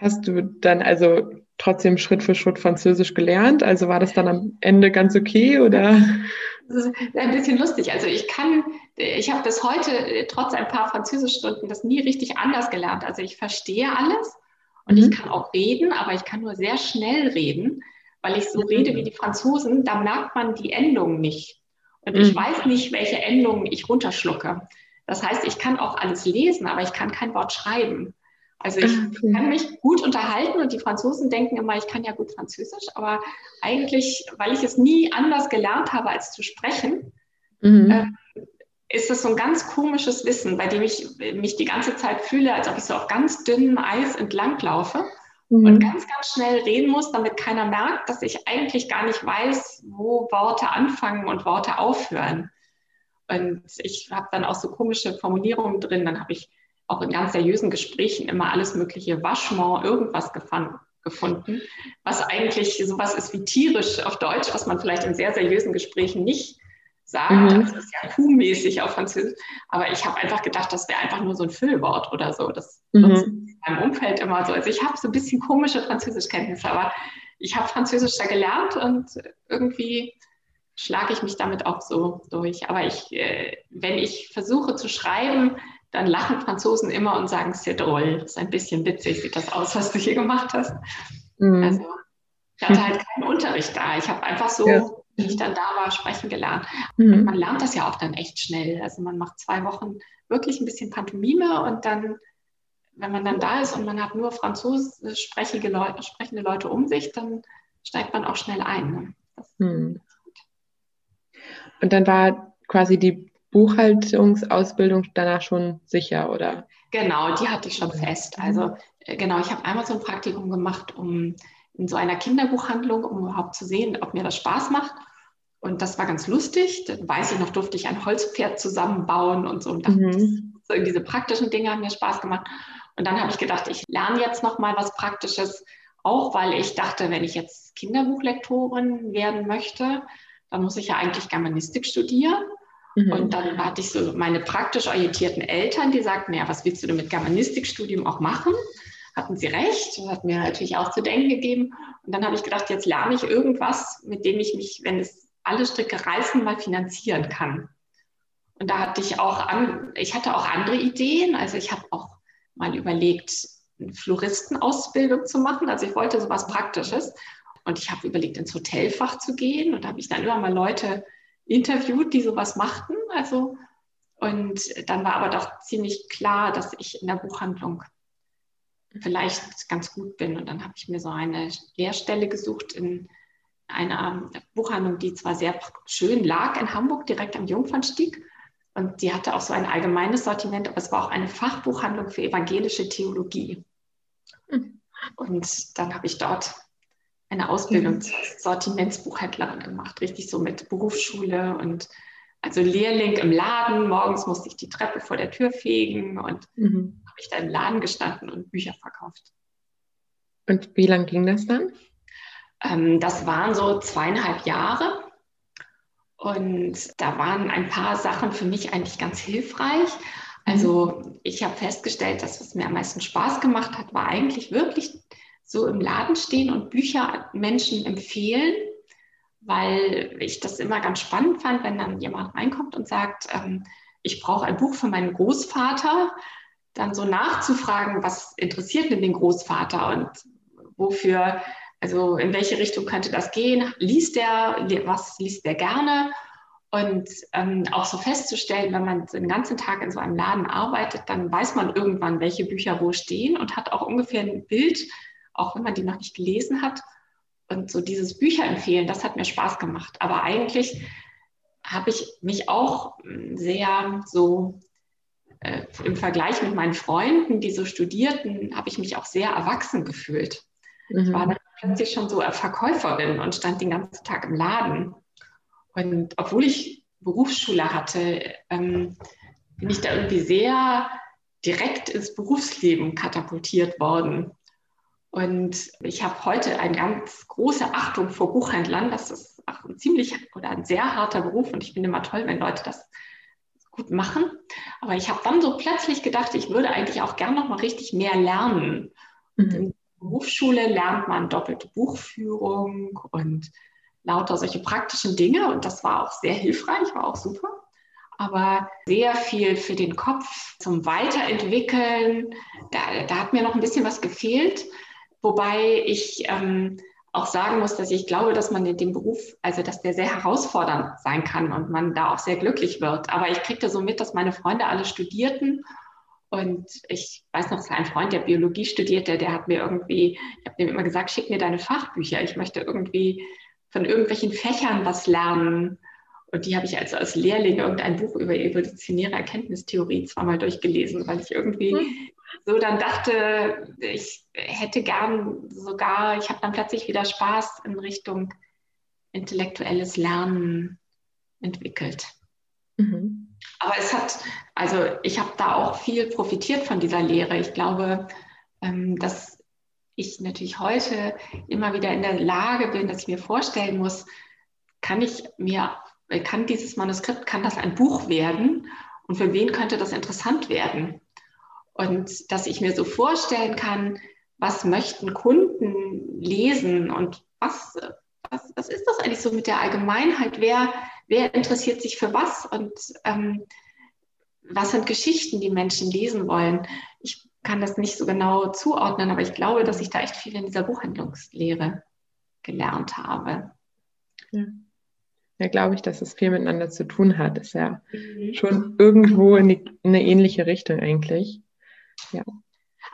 Hast du dann also trotzdem Schritt für Schritt Französisch gelernt? Also war das dann am Ende ganz okay oder? Das ist ein bisschen lustig. Also ich kann, ich habe bis heute trotz ein paar Französischstunden das nie richtig anders gelernt. Also ich verstehe alles und mhm. ich kann auch reden, aber ich kann nur sehr schnell reden, weil ich so mhm. rede wie die Franzosen. Da merkt man die Endungen nicht. Und mhm. ich weiß nicht, welche Endungen ich runterschlucke. Das heißt, ich kann auch alles lesen, aber ich kann kein Wort schreiben. Also ich ah, okay. kann mich gut unterhalten und die Franzosen denken immer, ich kann ja gut Französisch, aber eigentlich, weil ich es nie anders gelernt habe, als zu sprechen, mhm. äh, ist das so ein ganz komisches Wissen, bei dem ich mich die ganze Zeit fühle, als ob ich so auf ganz dünnem Eis entlang laufe mhm. und ganz, ganz schnell reden muss, damit keiner merkt, dass ich eigentlich gar nicht weiß, wo Worte anfangen und Worte aufhören. Und ich habe dann auch so komische Formulierungen drin. Dann habe ich auch in ganz seriösen Gesprächen immer alles mögliche Waschement, irgendwas gefunden, was eigentlich sowas ist wie tierisch auf Deutsch, was man vielleicht in sehr seriösen Gesprächen nicht sagt. Mhm. Das ist ja kuhmäßig auf Französisch. Aber ich habe einfach gedacht, das wäre einfach nur so ein Füllwort oder so. Das mhm. nutzt in meinem Umfeld immer so. Also ich habe so ein bisschen komische Französischkenntnisse, aber ich habe Französisch da gelernt und irgendwie schlage ich mich damit auch so durch. Aber ich, äh, wenn ich versuche zu schreiben, dann lachen Franzosen immer und sagen, c'est drôle. Das ist ein bisschen witzig, sieht das aus, was du hier gemacht hast. Mhm. Also ich hatte halt keinen Unterricht da. Ich habe einfach so, ja. wie ich dann da war, sprechen gelernt. Mhm. Und man lernt das ja auch dann echt schnell. Also man macht zwei Wochen wirklich ein bisschen Pantomime und dann, wenn man dann da ist und man hat nur französisch sprechende Leute, sprechende Leute um sich, dann steigt man auch schnell ein. Ne? Mhm. Und dann war quasi die Buchhaltungsausbildung danach schon sicher, oder? Genau, die hatte ich schon fest. Also äh, genau, ich habe einmal so ein Praktikum gemacht, um in so einer Kinderbuchhandlung, um überhaupt zu sehen, ob mir das Spaß macht. Und das war ganz lustig. Dann weiß ich noch, durfte ich ein Holzpferd zusammenbauen und so. Und dachte, mhm. so diese praktischen Dinge haben mir Spaß gemacht. Und dann habe ich gedacht, ich lerne jetzt noch mal was Praktisches, auch weil ich dachte, wenn ich jetzt Kinderbuchlektorin werden möchte, dann muss ich ja eigentlich Germanistik studieren. Mhm. Und dann hatte ich so meine praktisch orientierten Eltern, die sagten, ja, was willst du denn mit Germanistikstudium auch machen? Hatten sie recht, das hat mir natürlich auch zu denken gegeben. Und dann habe ich gedacht, jetzt lerne ich irgendwas, mit dem ich mich, wenn es alle Stricke reißen, mal finanzieren kann. Und da hatte ich auch, an, ich hatte auch andere Ideen. Also ich habe auch mal überlegt, eine Floristenausbildung zu machen. Also ich wollte so was Praktisches. Und ich habe überlegt, ins Hotelfach zu gehen. Und da habe ich dann immer mal Leute interviewt, die sowas machten. Also, und dann war aber doch ziemlich klar, dass ich in der Buchhandlung vielleicht ganz gut bin. Und dann habe ich mir so eine Lehrstelle gesucht in einer Buchhandlung, die zwar sehr schön lag in Hamburg, direkt am Jungfernstieg. Und die hatte auch so ein allgemeines Sortiment, aber es war auch eine Fachbuchhandlung für evangelische Theologie. Hm. Und dann habe ich dort eine Ausbildung mhm. zur Sortimentsbuchhändlerin gemacht, richtig so mit Berufsschule und also Lehrling im Laden. Morgens musste ich die Treppe vor der Tür fegen und mhm. habe ich da im Laden gestanden und Bücher verkauft. Und wie lange ging das dann? Ähm, das waren so zweieinhalb Jahre. Und da waren ein paar Sachen für mich eigentlich ganz hilfreich. Also ich habe festgestellt, dass was mir am meisten Spaß gemacht hat, war eigentlich wirklich so im Laden stehen und Bücher Menschen empfehlen, weil ich das immer ganz spannend fand, wenn dann jemand reinkommt und sagt, ähm, ich brauche ein Buch für meinen Großvater, dann so nachzufragen, was interessiert denn den Großvater und wofür, also in welche Richtung könnte das gehen? Liest der, was liest der gerne? Und ähm, auch so festzustellen, wenn man den ganzen Tag in so einem Laden arbeitet, dann weiß man irgendwann, welche Bücher wo stehen und hat auch ungefähr ein Bild, auch wenn man die noch nicht gelesen hat. Und so dieses Bücher empfehlen, das hat mir Spaß gemacht. Aber eigentlich habe ich mich auch hm, sehr so äh, im Vergleich mit meinen Freunden, die so studierten, habe ich mich auch sehr erwachsen gefühlt. Mhm. Ich war dann plötzlich schon so Verkäuferin und stand den ganzen Tag im Laden. Und obwohl ich Berufsschule hatte, ähm, bin ich da irgendwie sehr direkt ins Berufsleben katapultiert worden. Und ich habe heute eine ganz große Achtung vor Buchhändlern. Das ist ein ziemlich oder ein sehr harter Beruf und ich finde immer toll, wenn Leute das gut machen. Aber ich habe dann so plötzlich gedacht, ich würde eigentlich auch gern noch mal richtig mehr lernen. Mhm. In der Berufsschule lernt man doppelte Buchführung und lauter solche praktischen Dinge und das war auch sehr hilfreich, war auch super. Aber sehr viel für den Kopf zum Weiterentwickeln, da, da hat mir noch ein bisschen was gefehlt. Wobei ich ähm, auch sagen muss, dass ich glaube, dass man dem Beruf, also dass der sehr herausfordernd sein kann und man da auch sehr glücklich wird. Aber ich kriegte so mit, dass meine Freunde alle studierten und ich weiß noch, es ein Freund, der Biologie studierte, der hat mir irgendwie, ich habe dem immer gesagt, schick mir deine Fachbücher. Ich möchte irgendwie von irgendwelchen Fächern was lernen. Und die habe ich also als Lehrling irgendein Buch über evolutionäre Erkenntnistheorie zweimal durchgelesen, weil ich irgendwie hm so dann dachte, ich hätte gern sogar, ich habe dann plötzlich wieder Spaß in Richtung intellektuelles Lernen entwickelt. Mhm. Aber es hat, also ich habe da auch viel profitiert von dieser Lehre. Ich glaube, ähm, dass ich natürlich heute immer wieder in der Lage bin, dass ich mir vorstellen muss, kann ich mir, kann dieses Manuskript, kann das ein Buch werden? Und für wen könnte das interessant werden? Und dass ich mir so vorstellen kann, was möchten Kunden lesen und was, was, was ist das eigentlich so mit der Allgemeinheit? Wer, wer interessiert sich für was und ähm, was sind Geschichten, die Menschen lesen wollen? Ich kann das nicht so genau zuordnen, aber ich glaube, dass ich da echt viel in dieser Buchhandlungslehre gelernt habe. Ja. Ja, glaube ich, dass es viel miteinander zu tun hat. Ist ja mhm. schon irgendwo in, eine ähnliche Richtung eigentlich. Ja.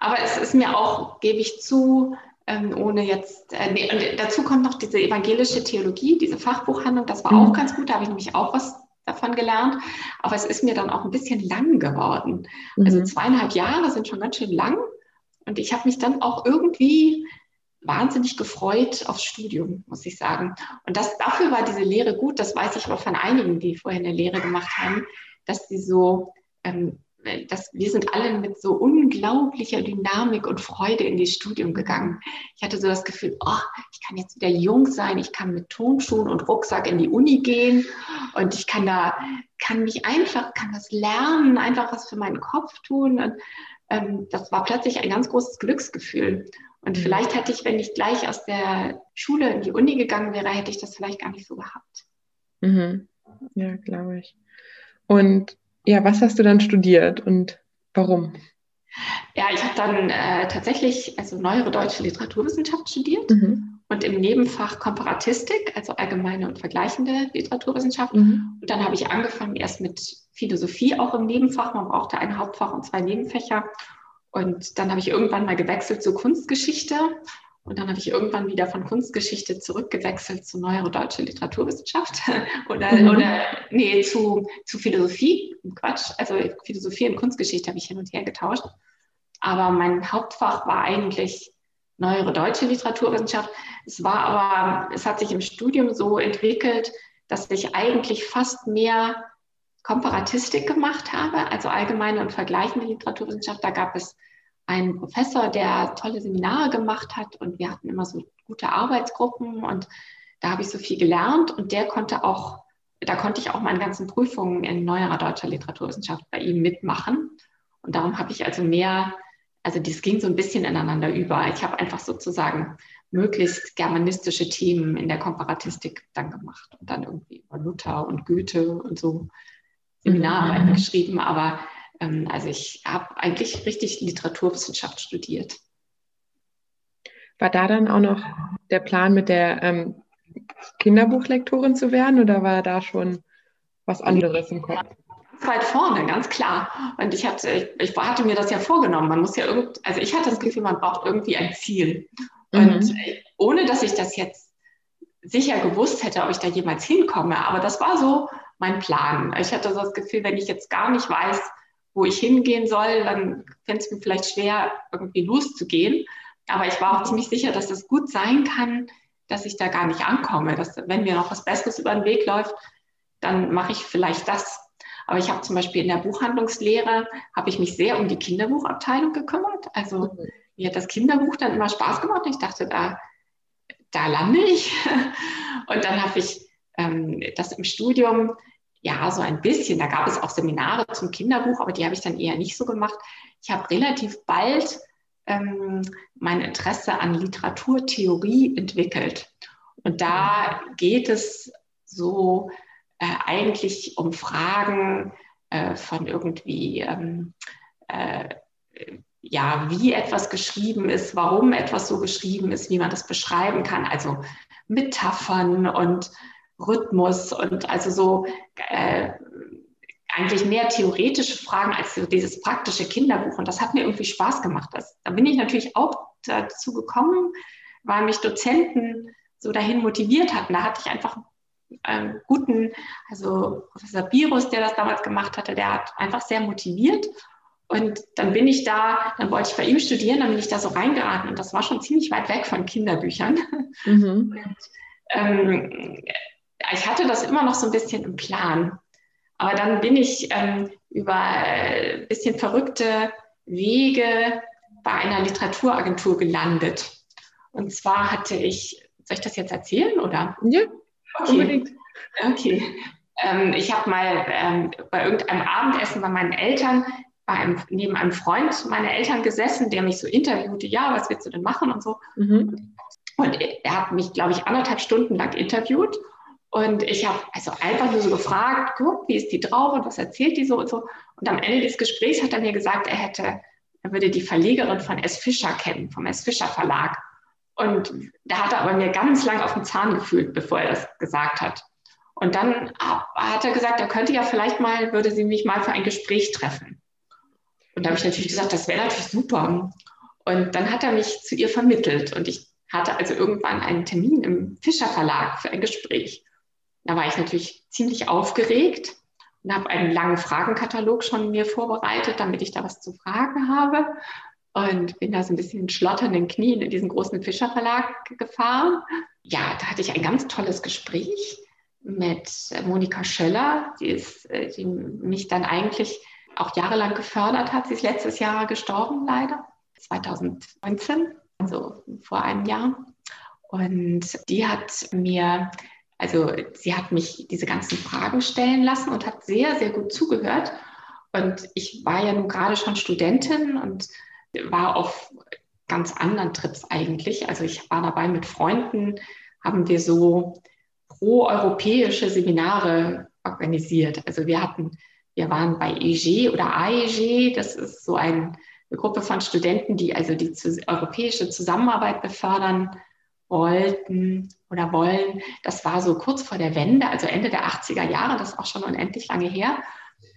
Aber es ist mir auch, gebe ich zu, ähm, ohne jetzt, äh, nee, und dazu kommt noch diese evangelische Theologie, diese Fachbuchhandlung, das war mhm. auch ganz gut, da habe ich nämlich auch was davon gelernt. Aber es ist mir dann auch ein bisschen lang geworden. Also mhm. Also zweieinhalb Jahre sind schon ganz schön lang. Und ich habe mich dann auch irgendwie wahnsinnig gefreut aufs Studium, muss ich sagen. Und das, dafür war diese Lehre gut. Das weiß ich aber von einigen, die vorher eine Lehre gemacht haben, dass sie so ähm, das, wir sind alle mit so unglaublicher Dynamik und Freude in das Studium gegangen. Ich hatte so das Gefühl, oh, ich kann jetzt wieder jung sein, ich kann mit Tonschuhen und Rucksack in die Uni gehen und ich kann da, kann mich einfach, kann das lernen, einfach was für meinen Kopf tun. Und ähm, das war plötzlich ein ganz großes Glücksgefühl. Und mhm. vielleicht hätte ich, wenn ich gleich aus der Schule in die Uni gegangen wäre, hätte ich das vielleicht gar nicht so gehabt. Mhm. Ja, glaube ich. Und ja, was hast du dann studiert und warum? Ja, ich habe dann äh, tatsächlich also neuere deutsche Literaturwissenschaft studiert mhm. und im Nebenfach Komparatistik, also allgemeine und vergleichende Literaturwissenschaft. Mhm. Und dann habe ich angefangen erst mit Philosophie auch im Nebenfach. Man brauchte ein Hauptfach und zwei Nebenfächer. Und dann habe ich irgendwann mal gewechselt zur Kunstgeschichte und dann habe ich irgendwann wieder von Kunstgeschichte zurückgewechselt zu neuere deutsche Literaturwissenschaft oder, mhm. oder nee, zu, zu Philosophie. Quatsch, also Philosophie und Kunstgeschichte habe ich hin und her getauscht. Aber mein Hauptfach war eigentlich neuere deutsche Literaturwissenschaft. Es war aber, es hat sich im Studium so entwickelt, dass ich eigentlich fast mehr Komparatistik gemacht habe, also allgemeine und vergleichende Literaturwissenschaft. Da gab es einen Professor, der tolle Seminare gemacht hat und wir hatten immer so gute Arbeitsgruppen und da habe ich so viel gelernt und der konnte auch, da konnte ich auch meine ganzen Prüfungen in neuerer deutscher Literaturwissenschaft bei ihm mitmachen und darum habe ich also mehr, also das ging so ein bisschen ineinander über. Ich habe einfach sozusagen möglichst germanistische Themen in der Komparatistik dann gemacht und dann irgendwie über Luther und Goethe und so Seminararbeiten mhm. geschrieben, aber ähm, also ich habe eigentlich richtig Literaturwissenschaft studiert. War da dann auch noch der Plan, mit der ähm, Kinderbuchlektorin zu werden oder war da schon was anderes im Kopf? Ganz weit vorne, ganz klar. Und ich hatte, ich, ich hatte mir das ja vorgenommen. Man muss ja irgend, also ich hatte das Gefühl, man braucht irgendwie ein Ziel. Und mhm. ohne dass ich das jetzt sicher gewusst hätte, ob ich da jemals hinkomme, aber das war so mein Plan. Ich hatte das Gefühl, wenn ich jetzt gar nicht weiß, wo ich hingehen soll, dann fände es mir vielleicht schwer, irgendwie loszugehen. Aber ich war auch ziemlich sicher, dass es gut sein kann, dass ich da gar nicht ankomme. Dass, wenn mir noch was Besseres über den Weg läuft, dann mache ich vielleicht das. Aber ich habe zum Beispiel in der Buchhandlungslehre, habe ich mich sehr um die Kinderbuchabteilung gekümmert. Also mhm. mir hat das Kinderbuch dann immer Spaß gemacht. Ich dachte, da, da lande ich. Und dann habe ich ähm, das im Studium ja so ein bisschen, da gab es auch Seminare zum Kinderbuch, aber die habe ich dann eher nicht so gemacht. Ich habe relativ bald ähm, mein Interesse an Literaturtheorie entwickelt. Und da geht es so äh, eigentlich um Fragen äh, von irgendwie, ähm, äh, ja, wie etwas geschrieben ist, warum etwas so geschrieben ist, wie man das beschreiben kann. Also Metaphern und Rhythmus und also so äh, eigentlich mehr theoretische Fragen als so dieses praktische Kinderbuch. Und das hat mir irgendwie Spaß gemacht. Das, da bin ich natürlich auch dazu gekommen, weil mich Dozenten so dahin motiviert hatten. Da hatte ich einfach einen guten, also Professor Birus, der das damals gemacht hatte, der hat einfach sehr motiviert. Und dann bin ich da, dann wollte ich bei ihm studieren, dann bin ich da so reingeraten und das war schon ziemlich weit weg von Kinderbüchern. Mhm. Und, ähm, ich hatte das immer noch so ein bisschen im Plan. Aber dann bin ich ähm, über ein bisschen verrückte Wege bei einer Literaturagentur gelandet. Und zwar hatte ich, soll ich das jetzt erzählen oder? Ja, okay. unbedingt. Okay. Ähm, ich habe mal ähm, bei irgendeinem Abendessen bei meinen Eltern bei einem, neben einem Freund meiner Eltern gesessen, der mich so interviewte, ja, was willst du denn machen und so. Mhm. Und er hat mich, glaube ich, anderthalb Stunden lang interviewt. Und ich habe also einfach nur so gefragt, guck, wie ist die drauf und was erzählt die so und so. Und am Ende des Gesprächs hat er mir gesagt, er hätte, er würde die Verlegerin von S. Fischer kennen, vom S. Fischer Verlag. Und da hat er aber mir ganz lang auf den Zahn gefühlt, bevor er das gesagt hat. Und dann hat er gesagt, er könnte ja vielleicht mal, würde sie mich mal für ein Gespräch treffen. Und da habe ich natürlich gesagt, das wäre natürlich super. Und dann hat er mich zu ihr vermittelt und ich hatte also irgendwann einen Termin im Fischer Verlag für ein Gespräch. Da war ich natürlich ziemlich aufgeregt und habe einen langen Fragenkatalog schon mir vorbereitet, damit ich da was zu fragen habe. Und bin da so ein bisschen in schlotternden Knien in diesen großen Fischer Verlag gefahren. Ja, da hatte ich ein ganz tolles Gespräch mit Monika Schöller, die, ist, äh, die mich dann eigentlich auch jahrelang gefördert hat. Sie ist letztes Jahr gestorben, leider, 2019, also vor einem Jahr. Und die hat mir also sie hat mich diese ganzen Fragen stellen lassen und hat sehr, sehr gut zugehört. Und ich war ja nun gerade schon Studentin und war auf ganz anderen Trips eigentlich. Also ich war dabei mit Freunden, haben wir so pro-europäische Seminare organisiert. Also wir hatten, wir waren bei EG oder AEG, das ist so ein, eine Gruppe von Studenten, die also die zu, europäische Zusammenarbeit befördern wollten oder wollen. Das war so kurz vor der Wende, also Ende der 80er Jahre, das ist auch schon unendlich lange her.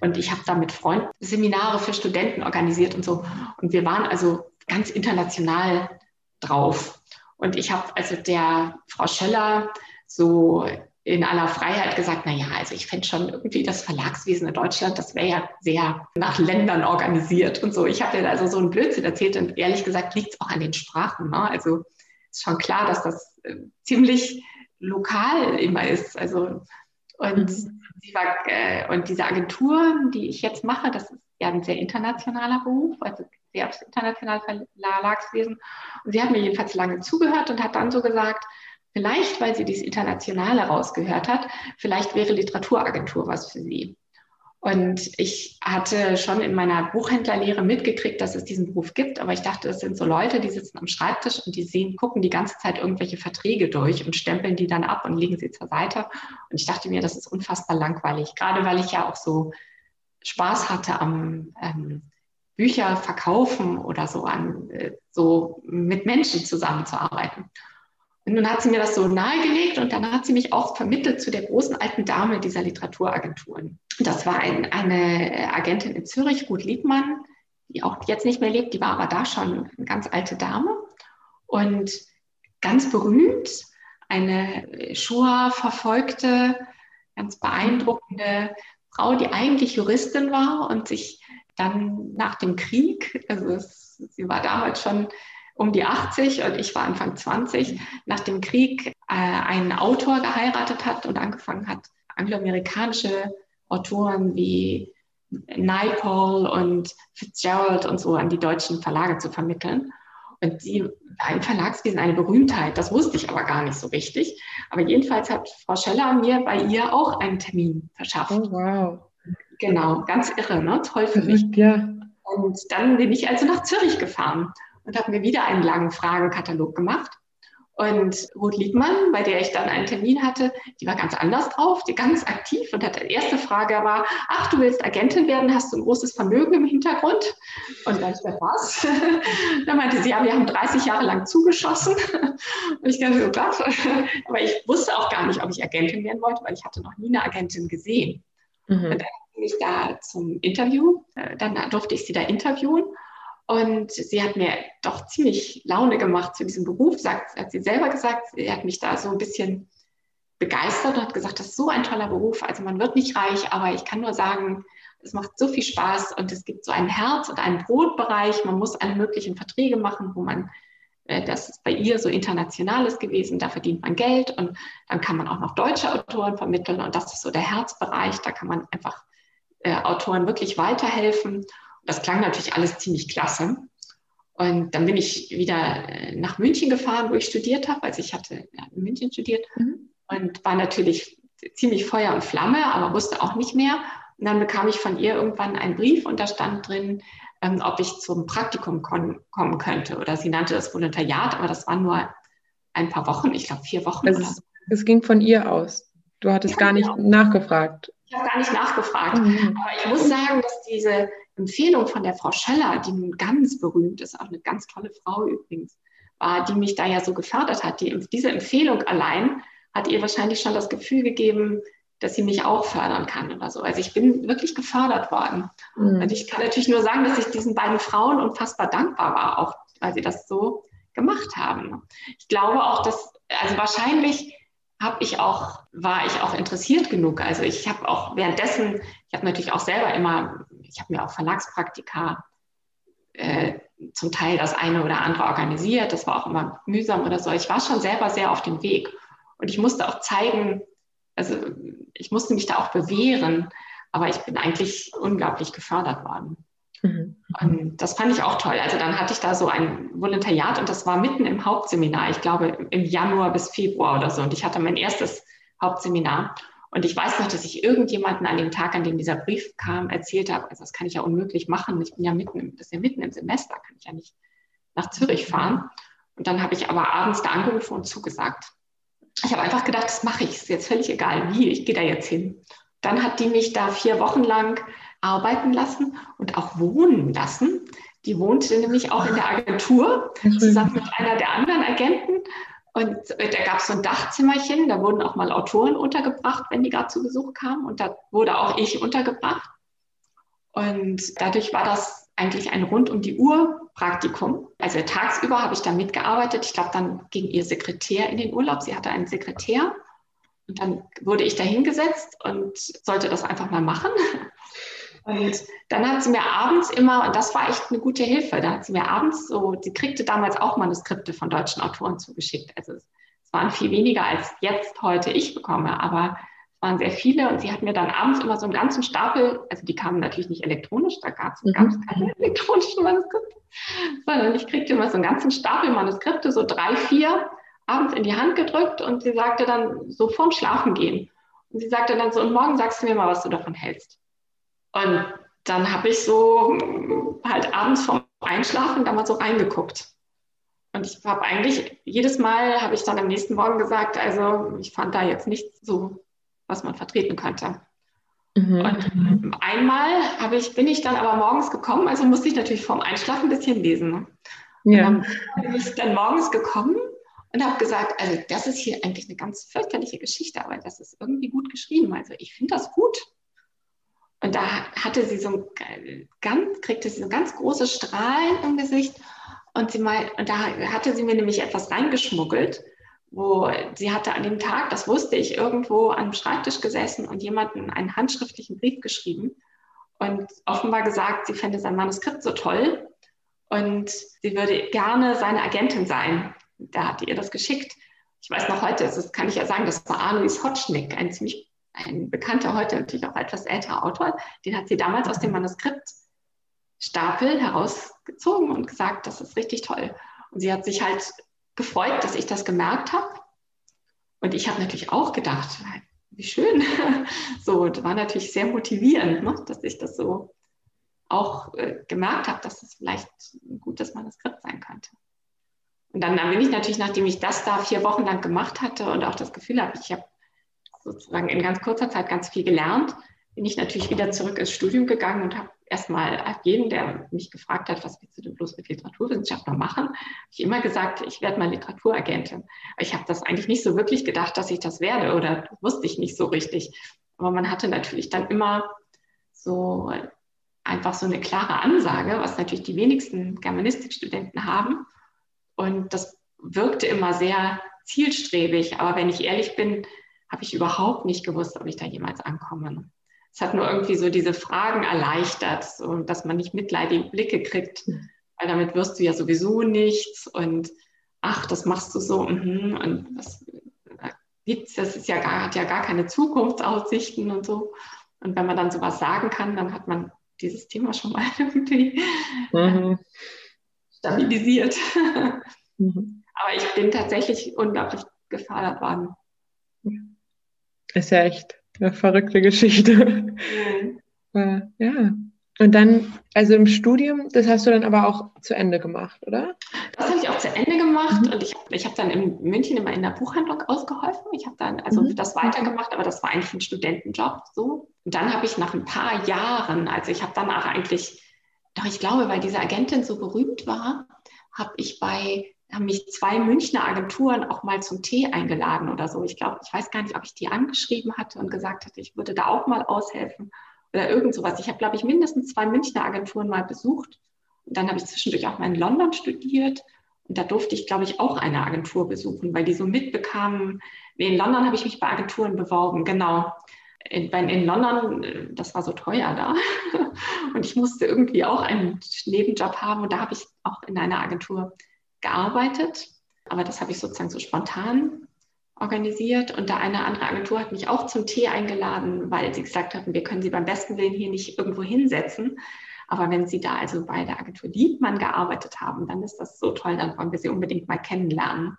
Und ich habe da mit Freunden Seminare für Studenten organisiert und so. Und wir waren also ganz international drauf. Und ich habe also der Frau Schöller so in aller Freiheit gesagt, na ja, also ich fände schon irgendwie das Verlagswesen in Deutschland, das wäre ja sehr nach Ländern organisiert und so. Ich habe ihr also so einen Blödsinn erzählt und ehrlich gesagt liegt es auch an den Sprachen. Ne? Also ist schon klar, dass das äh, ziemlich lokal immer ist. Also und, mhm. sie war, äh, und diese Agentur, die ich jetzt mache, das ist ja ein sehr internationaler Beruf, also sehr aufs internationale Verlagswesen. Und sie hat mir jedenfalls lange zugehört und hat dann so gesagt, vielleicht, weil sie dieses Internationale rausgehört hat, vielleicht wäre Literaturagentur was für sie. Und ich hatte schon in meiner Buchhändlerlehre mitgekriegt, dass es diesen Beruf gibt, aber ich dachte, das sind so Leute, die sitzen am Schreibtisch und die sehen, gucken die ganze Zeit irgendwelche Verträge durch und stempeln die dann ab und legen sie zur Seite. Und ich dachte mir, das ist unfassbar langweilig, gerade weil ich ja auch so Spaß hatte am ähm, Bücher verkaufen oder so an äh, so mit Menschen zusammenzuarbeiten. Und nun hat sie mir das so nahegelegt und dann hat sie mich auch vermittelt zu der großen alten Dame dieser Literaturagenturen. Das war ein, eine Agentin in Zürich, Ruth Liebmann, die auch jetzt nicht mehr lebt, die war aber da schon eine ganz alte Dame und ganz berühmt, eine Shoah-verfolgte, ganz beeindruckende Frau, die eigentlich Juristin war und sich dann nach dem Krieg, also es, sie war damals schon um die 80 und ich war Anfang 20, nach dem Krieg äh, einen Autor geheiratet hat und angefangen hat, angloamerikanische Autoren wie Naipaul und Fitzgerald und so an die deutschen Verlage zu vermitteln. Und sie war im Verlagswesen eine Berühmtheit. Das wusste ich aber gar nicht so richtig. Aber jedenfalls hat Frau Scheller mir bei ihr auch einen Termin verschafft. Oh, wow. Genau, ganz irre, ne? Toll für mich. Ja. Und dann bin ich also nach Zürich gefahren und habe mir wieder einen langen Fragenkatalog gemacht. Und Ruth Liebmann, bei der ich dann einen Termin hatte, die war ganz anders drauf, die ganz aktiv und hat die erste Frage war, ach, du willst Agentin werden, hast du ein großes Vermögen im Hintergrund? Und dann ich was? dann meinte sie, ja, wir haben 30 Jahre lang zugeschossen. Und ich dachte, oh Gott. Aber ich wusste auch gar nicht, ob ich Agentin werden wollte, weil ich hatte noch nie eine Agentin gesehen. Mhm. Und dann bin ich da zum Interview, äh, dann durfte ich sie da interviewen. Und sie hat mir doch ziemlich Laune gemacht zu diesem Beruf, sagt, hat sie selber gesagt. Sie hat mich da so ein bisschen begeistert und hat gesagt, das ist so ein toller Beruf. Also man wird nicht reich, aber ich kann nur sagen, es macht so viel Spaß und es gibt so ein Herz und einen Brotbereich. Man muss alle möglichen Verträge machen, wo man, äh, das ist bei ihr so internationales gewesen, da verdient man Geld und dann kann man auch noch deutsche Autoren vermitteln und das ist so der Herzbereich. Da kann man einfach äh, Autoren wirklich weiterhelfen das klang natürlich alles ziemlich klasse. Und dann bin ich wieder äh, nach München gefahren, wo ich studiert habe. Also ich hatte in München studiert mhm. und war natürlich ziemlich Feuer und Flamme, aber wusste auch nicht mehr. Und dann bekam ich von ihr irgendwann einen Brief und da stand drin, ähm, ob ich zum Praktikum kommen könnte. Oder sie nannte das Volontariat, aber das waren nur ein paar Wochen, ich glaube vier Wochen. Es, so. es ging von ihr aus. Du hattest ja, gar nicht genau. nachgefragt. Ich habe gar nicht nachgefragt. Mhm. Aber ich muss sagen, dass diese Empfehlung von der Frau Scheller, die nun ganz berühmt ist, auch eine ganz tolle Frau übrigens, war, die mich da ja so gefördert hat. Die, diese Empfehlung allein hat ihr wahrscheinlich schon das Gefühl gegeben, dass sie mich auch fördern kann oder so. Also ich bin wirklich gefördert worden. Mhm. Und ich kann natürlich nur sagen, dass ich diesen beiden Frauen unfassbar dankbar war, auch weil sie das so gemacht haben. Ich glaube auch, dass, also wahrscheinlich habe ich auch, war ich auch interessiert genug. Also ich habe auch währenddessen, ich habe natürlich auch selber immer, ich habe mir auch Verlagspraktika äh, zum Teil das eine oder andere organisiert. Das war auch immer mühsam oder so. Ich war schon selber sehr auf dem Weg. Und ich musste auch zeigen, also ich musste mich da auch bewähren, aber ich bin eigentlich unglaublich gefördert worden. Mhm. Und das fand ich auch toll. Also dann hatte ich da so ein Volontariat und das war mitten im Hauptseminar, ich glaube im Januar bis Februar oder so. Und ich hatte mein erstes Hauptseminar. Und ich weiß noch, dass ich irgendjemanden an dem Tag, an dem dieser Brief kam, erzählt habe, also das kann ich ja unmöglich machen. Ich bin ja mitten im, das ist ja mitten im Semester, kann ich ja nicht nach Zürich fahren. Und dann habe ich aber abends da angerufen und zugesagt. Ich habe einfach gedacht, das mache ich, ist jetzt völlig egal, wie, ich gehe da jetzt hin. Dann hat die mich da vier Wochen lang arbeiten lassen und auch wohnen lassen. Die wohnte nämlich auch in der Agentur zusammen mit einer der anderen Agenten. Und da gab es so ein Dachzimmerchen, da wurden auch mal Autoren untergebracht, wenn die gerade zu Besuch kamen. Und da wurde auch ich untergebracht. Und dadurch war das eigentlich ein rund um die Uhr Praktikum. Also tagsüber habe ich da mitgearbeitet. Ich glaube, dann ging ihr Sekretär in den Urlaub. Sie hatte einen Sekretär. Und dann wurde ich da hingesetzt und sollte das einfach mal machen. Und dann hat sie mir abends immer, und das war echt eine gute Hilfe, da hat sie mir abends so, sie kriegte damals auch Manuskripte von deutschen Autoren zugeschickt. Also es, waren viel weniger als jetzt heute ich bekomme, aber es waren sehr viele und sie hat mir dann abends immer so einen ganzen Stapel, also die kamen natürlich nicht elektronisch, da gab es mhm. keine elektronischen Manuskripte, sondern ich kriegte immer so einen ganzen Stapel Manuskripte, so drei, vier, abends in die Hand gedrückt und sie sagte dann so vorm Schlafen gehen. Und sie sagte dann so, und morgen sagst du mir mal, was du davon hältst. Und dann habe ich so halt abends vorm Einschlafen da mal so reingeguckt. Und ich habe eigentlich jedes Mal, habe ich dann am nächsten Morgen gesagt, also ich fand da jetzt nichts so, was man vertreten könnte. Mhm. Und einmal habe ich, bin ich dann aber morgens gekommen, also musste ich natürlich vorm Einschlafen ein bisschen lesen. Ja. Und dann bin ich dann morgens gekommen und habe gesagt, also das ist hier eigentlich eine ganz fürchterliche Geschichte, aber das ist irgendwie gut geschrieben. Also ich finde das gut. Und da hatte sie so ein ganz, kriegte sie so ganz große Strahlen im Gesicht. Und, sie mal, und da hatte sie mir nämlich etwas reingeschmuggelt, wo sie hatte an dem Tag, das wusste ich, irgendwo am Schreibtisch gesessen und jemanden einen handschriftlichen Brief geschrieben und offenbar gesagt, sie fände sein Manuskript so toll. und sie würde gerne seine Agentin sein. Da hat ihr das geschickt. Ich weiß noch heute, das kann ich ja sagen, das war Alois Hotschnick, ein ziemlich ein bekannter, heute natürlich auch etwas älterer Autor. Den hat sie damals aus dem Manuskriptstapel herausgezogen und gesagt, das ist richtig toll. Und sie hat sich halt gefreut, dass ich das gemerkt habe. Und ich habe natürlich auch gedacht, wie schön. So, das war natürlich sehr motivierend, ne? dass ich das so auch äh, gemerkt habe, dass es vielleicht ein gutes Manuskript sein könnte. Und dann, dann bin ich natürlich, nachdem ich das da vier Wochen lang gemacht hatte und auch das Gefühl habe, ich habe sozusagen in ganz kurzer Zeit ganz viel gelernt, bin ich natürlich wieder zurück ins Studium gegangen und habe erstmal jeden, der mich gefragt hat, was willst du denn bloß mit Literaturwissenschaft noch machen, habe ich immer gesagt, ich werde mal Literaturagentin. Ich habe das eigentlich nicht so wirklich gedacht, dass ich das werde oder wusste ich nicht so richtig. Aber man hatte natürlich dann immer so einfach so eine klare Ansage, was natürlich die wenigsten Germanistikstudenten haben. Und das wirkte immer sehr zielstrebig. Aber wenn ich ehrlich bin, habe ich überhaupt nicht gewusst, ob ich da jemals ankomme. Es hat nur irgendwie so diese Fragen erleichtert, so, dass man nicht mitleidige Blicke kriegt, weil damit wirst du ja sowieso nichts und ach, das machst du so mm, und das gibt's, das ist ja gar, hat ja gar keine Zukunftsaussichten und so. Und wenn man dann sowas sagen kann, dann hat man dieses Thema schon mal irgendwie mhm. stabilisiert. Mhm. Aber ich bin tatsächlich unglaublich gefordert worden. Ist ja echt eine verrückte Geschichte. Mhm. Ja. Und dann, also im Studium, das hast du dann aber auch zu Ende gemacht, oder? Das habe ich auch zu Ende gemacht mhm. und ich, ich habe dann in München immer in der Buchhandlung ausgeholfen. Ich habe dann also mhm. das weitergemacht, aber das war eigentlich ein Studentenjob so. Und dann habe ich nach ein paar Jahren, also ich habe danach eigentlich, doch ich glaube, weil diese Agentin so berühmt war, habe ich bei haben mich zwei Münchner Agenturen auch mal zum Tee eingeladen oder so. Ich glaube, ich weiß gar nicht, ob ich die angeschrieben hatte und gesagt hatte, ich würde da auch mal aushelfen oder irgend sowas. Ich habe, glaube ich, mindestens zwei Münchner Agenturen mal besucht. Und dann habe ich zwischendurch auch mal in London studiert. Und da durfte ich, glaube ich, auch eine Agentur besuchen, weil die so mitbekamen. Nee, in London habe ich mich bei Agenturen beworben, genau. In, in London, das war so teuer da. Und ich musste irgendwie auch einen Nebenjob haben. Und da habe ich auch in einer Agentur gearbeitet. Aber das habe ich sozusagen so spontan organisiert und da eine andere Agentur hat mich auch zum Tee eingeladen, weil sie gesagt hatten, wir können Sie beim besten Willen hier nicht irgendwo hinsetzen. Aber wenn Sie da also bei der Agentur Liebmann gearbeitet haben, dann ist das so toll, dann wollen wir Sie unbedingt mal kennenlernen.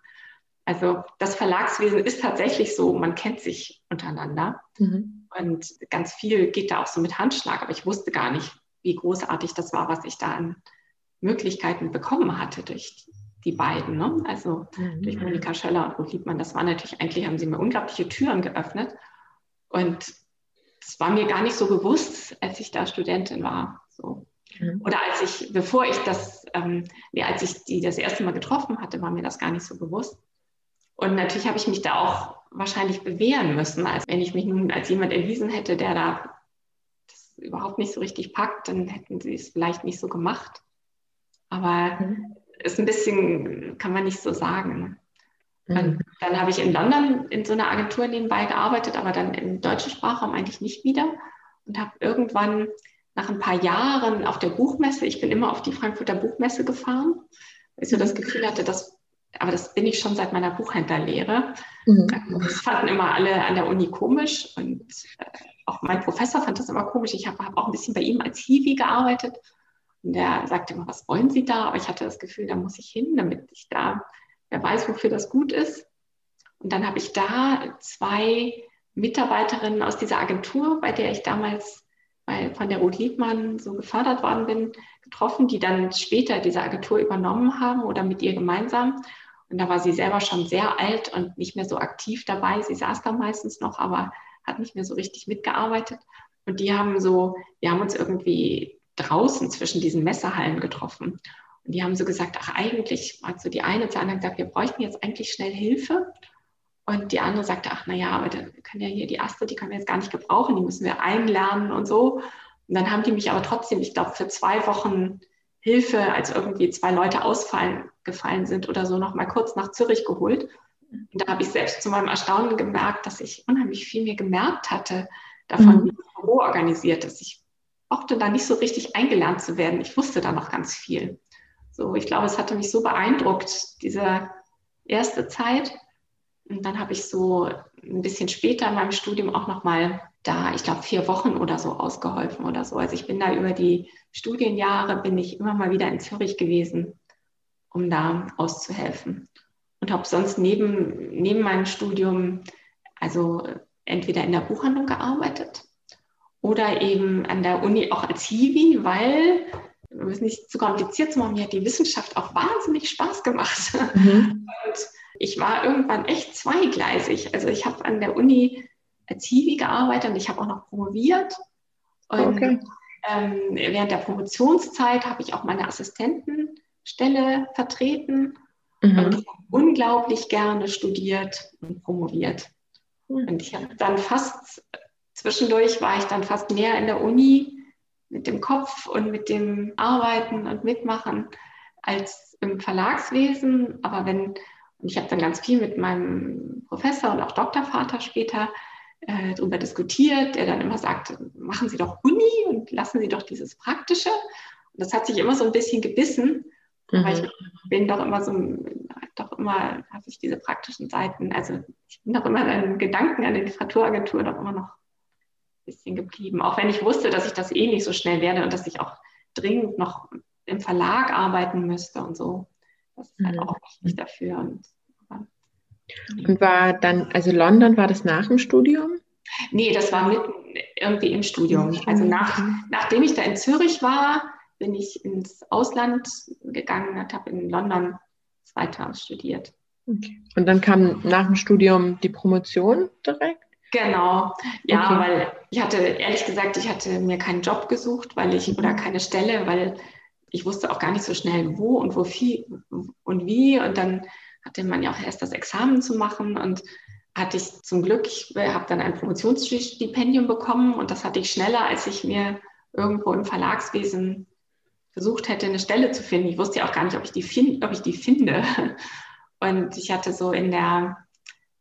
Also das Verlagswesen ist tatsächlich so, man kennt sich untereinander mhm. und ganz viel geht da auch so mit Handschlag, aber ich wusste gar nicht, wie großartig das war, was ich da an Möglichkeiten bekommen hatte durch die beiden, ne? also mhm. durch Monika Schöller und Ruth Liebmann, das war natürlich, eigentlich haben sie mir unglaubliche Türen geöffnet. Und das war mir gar nicht so bewusst, als ich da Studentin war. So. Mhm. Oder als ich, bevor ich das, ähm, nee, als ich die das erste Mal getroffen hatte, war mir das gar nicht so bewusst. Und natürlich habe ich mich da auch wahrscheinlich bewähren müssen, als wenn ich mich nun als jemand erwiesen hätte, der da das überhaupt nicht so richtig packt, dann hätten sie es vielleicht nicht so gemacht. Aber mhm ist ein bisschen, kann man nicht so sagen. Mhm. Dann habe ich in London in so einer Agentur nebenbei gearbeitet, aber dann im deutschen Sprachraum eigentlich nicht wieder und habe irgendwann nach ein paar Jahren auf der Buchmesse, ich bin immer auf die Frankfurter Buchmesse gefahren, weil ich so das Gefühl hatte, dass, aber das bin ich schon seit meiner Buchhändlerlehre. Mhm. Das fanden immer alle an der Uni komisch und äh, auch mein Professor fand das immer komisch. Ich habe hab auch ein bisschen bei ihm als Hiwi gearbeitet und der sagte immer, was wollen Sie da? Aber ich hatte das Gefühl, da muss ich hin, damit ich da, wer weiß, wofür das gut ist. Und dann habe ich da zwei Mitarbeiterinnen aus dieser Agentur, bei der ich damals von der Ruth Liebmann so gefördert worden bin, getroffen, die dann später diese Agentur übernommen haben oder mit ihr gemeinsam. Und da war sie selber schon sehr alt und nicht mehr so aktiv dabei. Sie saß da meistens noch, aber hat nicht mehr so richtig mitgearbeitet. Und die haben so, wir haben uns irgendwie draußen zwischen diesen Messehallen getroffen. Und die haben so gesagt, ach eigentlich, hat so die eine zur anderen gesagt, wir bräuchten jetzt eigentlich schnell Hilfe. Und die andere sagte, ach naja, aber dann können ja hier die Astrid, die können wir jetzt gar nicht gebrauchen, die müssen wir einlernen und so. Und dann haben die mich aber trotzdem, ich glaube, für zwei Wochen Hilfe, als irgendwie zwei Leute ausfallen gefallen sind oder so, noch mal kurz nach Zürich geholt. Und da habe ich selbst zu meinem Erstaunen gemerkt, dass ich unheimlich viel mir gemerkt hatte davon, mhm. wie das Büro organisiert ist. Ich brauchte da nicht so richtig eingelernt zu werden. Ich wusste da noch ganz viel. So, ich glaube, es hatte mich so beeindruckt, diese erste Zeit. Und dann habe ich so ein bisschen später in meinem Studium auch nochmal da, ich glaube, vier Wochen oder so ausgeholfen oder so. Also ich bin da über die Studienjahre, bin ich immer mal wieder in Zürich gewesen, um da auszuhelfen. Und habe sonst neben, neben meinem Studium, also entweder in der Buchhandlung gearbeitet oder eben an der Uni auch als Hiwi, weil um es nicht zu kompliziert zu machen, mir hat die Wissenschaft auch wahnsinnig Spaß gemacht. Mhm. Und ich war irgendwann echt zweigleisig. Also ich habe an der Uni als Hiwi gearbeitet und ich habe auch noch promoviert. Und okay. ähm, während der Promotionszeit habe ich auch meine Assistentenstelle vertreten mhm. und unglaublich gerne studiert und promoviert. Und ich habe dann fast, zwischendurch war ich dann fast mehr in der Uni mit dem Kopf und mit dem Arbeiten und Mitmachen als im Verlagswesen. Aber wenn, und ich habe dann ganz viel mit meinem Professor und auch Doktorvater später äh, darüber diskutiert, der dann immer sagt, machen Sie doch Uni und lassen Sie doch dieses Praktische. Und das hat sich immer so ein bisschen gebissen, mhm. weil ich bin doch immer so, doch immer habe ich diese praktischen Seiten, also ich bin doch immer an Gedanken an die Literaturagentur doch immer noch bisschen geblieben, auch wenn ich wusste, dass ich das eh nicht so schnell werde und dass ich auch dringend noch im Verlag arbeiten müsste und so. Das ist halt mhm. auch wichtig dafür. Und, und war dann, also London, war das nach dem Studium? Nee, das war mitten irgendwie im Studium. Also nach, nachdem ich da in Zürich war, bin ich ins Ausland gegangen und habe in London weiter studiert. Okay. Und dann kam nach dem Studium die Promotion direkt? Genau, ja, okay. weil ich hatte, ehrlich gesagt, ich hatte mir keinen Job gesucht, weil ich, oder keine Stelle, weil ich wusste auch gar nicht so schnell, wo und wo viel und wie. Und dann hatte man ja auch erst das Examen zu machen und hatte ich zum Glück, ich habe dann ein Promotionsstipendium bekommen und das hatte ich schneller, als ich mir irgendwo im Verlagswesen versucht hätte, eine Stelle zu finden. Ich wusste ja auch gar nicht, ob ich die, find, ob ich die finde. Und ich hatte so in der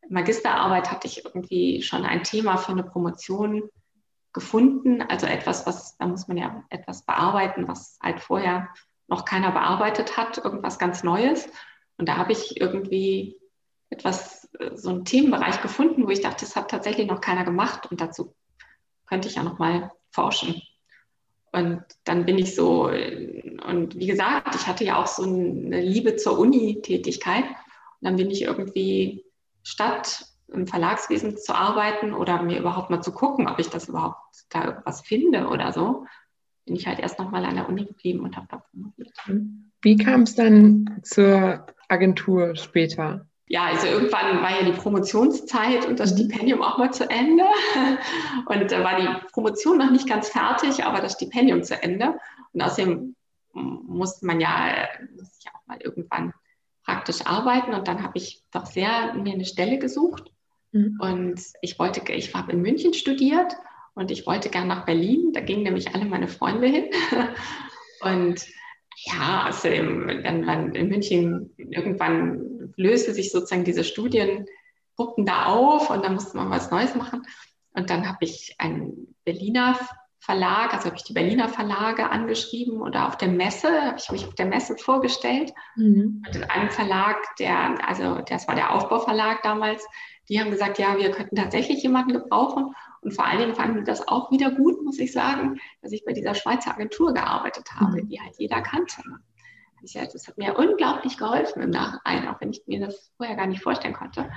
Magisterarbeit hatte ich irgendwie schon ein Thema für eine Promotion gefunden. Also etwas, was, da muss man ja etwas bearbeiten, was halt vorher noch keiner bearbeitet hat, irgendwas ganz Neues. Und da habe ich irgendwie etwas, so einen Themenbereich gefunden, wo ich dachte, das hat tatsächlich noch keiner gemacht und dazu könnte ich ja noch mal forschen. Und dann bin ich so, und wie gesagt, ich hatte ja auch so eine Liebe zur Uni-Tätigkeit. Und dann bin ich irgendwie statt im Verlagswesen zu arbeiten oder mir überhaupt mal zu gucken, ob ich das überhaupt da irgendwas finde oder so, bin ich halt erst nochmal an der Uni geblieben und habe da promoviert. Wie kam es dann zur Agentur später? Ja, also irgendwann war ja die Promotionszeit und das mhm. Stipendium auch mal zu Ende. Und da war die Promotion noch nicht ganz fertig, aber das Stipendium zu Ende. Und außerdem musste man ja, muss ich auch mal irgendwann praktisch arbeiten und dann habe ich doch sehr mir eine Stelle gesucht. Mhm. und ich wollte, ich habe in München studiert und ich wollte gerne nach Berlin, da gingen nämlich alle meine Freunde hin. Und ja, also im, dann, dann in München irgendwann löste sich sozusagen diese Studiengruppen da auf und dann musste man was Neues machen. Und dann habe ich einen Berliner Verlag, also habe ich die Berliner Verlage angeschrieben oder auf der Messe, habe ich mich auf der Messe vorgestellt. Mhm. Und in einem Verlag, der, also das war der Aufbauverlag damals, die haben gesagt, ja, wir könnten tatsächlich jemanden gebrauchen. Und vor allen Dingen fanden das auch wieder gut, muss ich sagen, dass ich bei dieser Schweizer Agentur gearbeitet habe, mhm. die halt jeder kannte. Das hat mir unglaublich geholfen im Nachhinein, auch wenn ich mir das vorher gar nicht vorstellen konnte.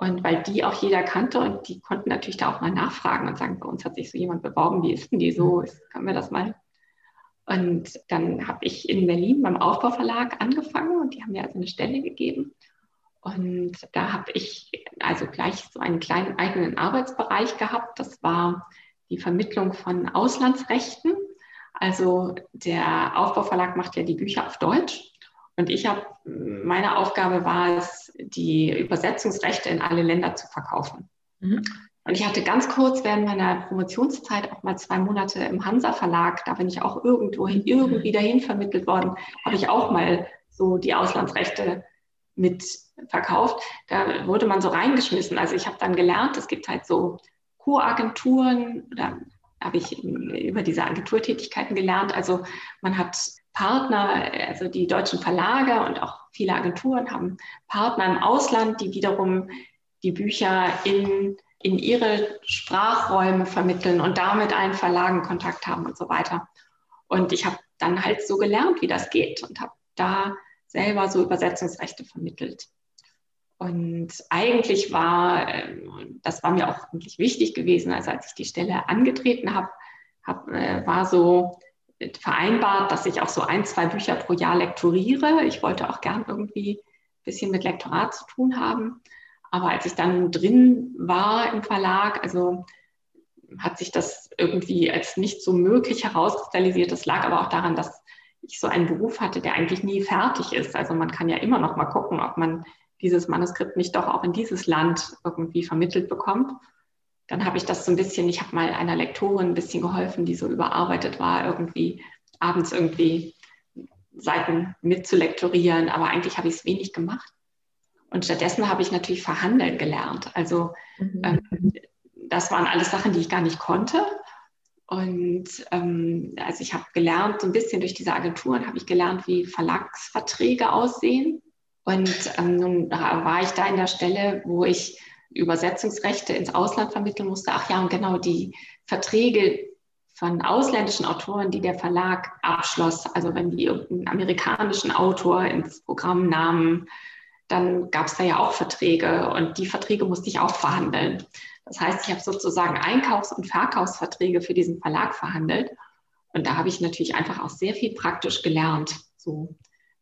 Und weil die auch jeder kannte und die konnten natürlich da auch mal nachfragen und sagen, bei uns hat sich so jemand beworben, wie ist denn die so? Mhm. Können wir das mal? Und dann habe ich in Berlin beim Aufbauverlag angefangen und die haben mir also eine Stelle gegeben. Und da habe ich also gleich so einen kleinen eigenen Arbeitsbereich gehabt. Das war die Vermittlung von Auslandsrechten. Also der Aufbauverlag macht ja die Bücher auf Deutsch und ich habe, meine Aufgabe war es, die Übersetzungsrechte in alle Länder zu verkaufen. Mhm. Und ich hatte ganz kurz während meiner Promotionszeit auch mal zwei Monate im Hansa Verlag, da bin ich auch irgendwo hin, irgendwie dahin vermittelt worden, habe ich auch mal so die Auslandsrechte mit verkauft. Da wurde man so reingeschmissen. Also ich habe dann gelernt, es gibt halt so Co-Agenturen, da habe ich über diese Agenturtätigkeiten gelernt. Also man hat Partner, also die deutschen Verlage und auch viele Agenturen haben Partner im Ausland, die wiederum die Bücher in, in ihre Sprachräume vermitteln und damit allen Verlagen Kontakt haben und so weiter. Und ich habe dann halt so gelernt, wie das geht und habe da selber so Übersetzungsrechte vermittelt. Und eigentlich war, ähm, das war mir auch eigentlich wichtig gewesen, also als ich die Stelle angetreten habe, hab, äh, war so vereinbart, dass ich auch so ein, zwei Bücher pro Jahr lektoriere. Ich wollte auch gern irgendwie ein bisschen mit Lektorat zu tun haben. Aber als ich dann drin war im Verlag, also hat sich das irgendwie als nicht so möglich herauskristallisiert. Das lag aber auch daran, dass ich so einen Beruf hatte, der eigentlich nie fertig ist. Also man kann ja immer noch mal gucken, ob man dieses Manuskript nicht doch auch in dieses Land irgendwie vermittelt bekommt. Dann habe ich das so ein bisschen, ich habe mal einer Lektorin ein bisschen geholfen, die so überarbeitet war, irgendwie abends irgendwie Seiten mitzulektorieren, aber eigentlich habe ich es wenig gemacht. Und stattdessen habe ich natürlich verhandeln gelernt. Also mhm. ähm, das waren alles Sachen, die ich gar nicht konnte. Und ähm, also ich habe gelernt, so ein bisschen durch diese Agenturen habe ich gelernt, wie Verlagsverträge aussehen. Und ähm, nun war ich da in der Stelle, wo ich Übersetzungsrechte ins Ausland vermitteln musste. Ach ja, und genau die Verträge von ausländischen Autoren, die der Verlag abschloss. Also wenn die irgendeinen amerikanischen Autor ins Programm nahmen, dann gab es da ja auch Verträge und die Verträge musste ich auch verhandeln. Das heißt, ich habe sozusagen Einkaufs- und Verkaufsverträge für diesen Verlag verhandelt. Und da habe ich natürlich einfach auch sehr viel praktisch gelernt, so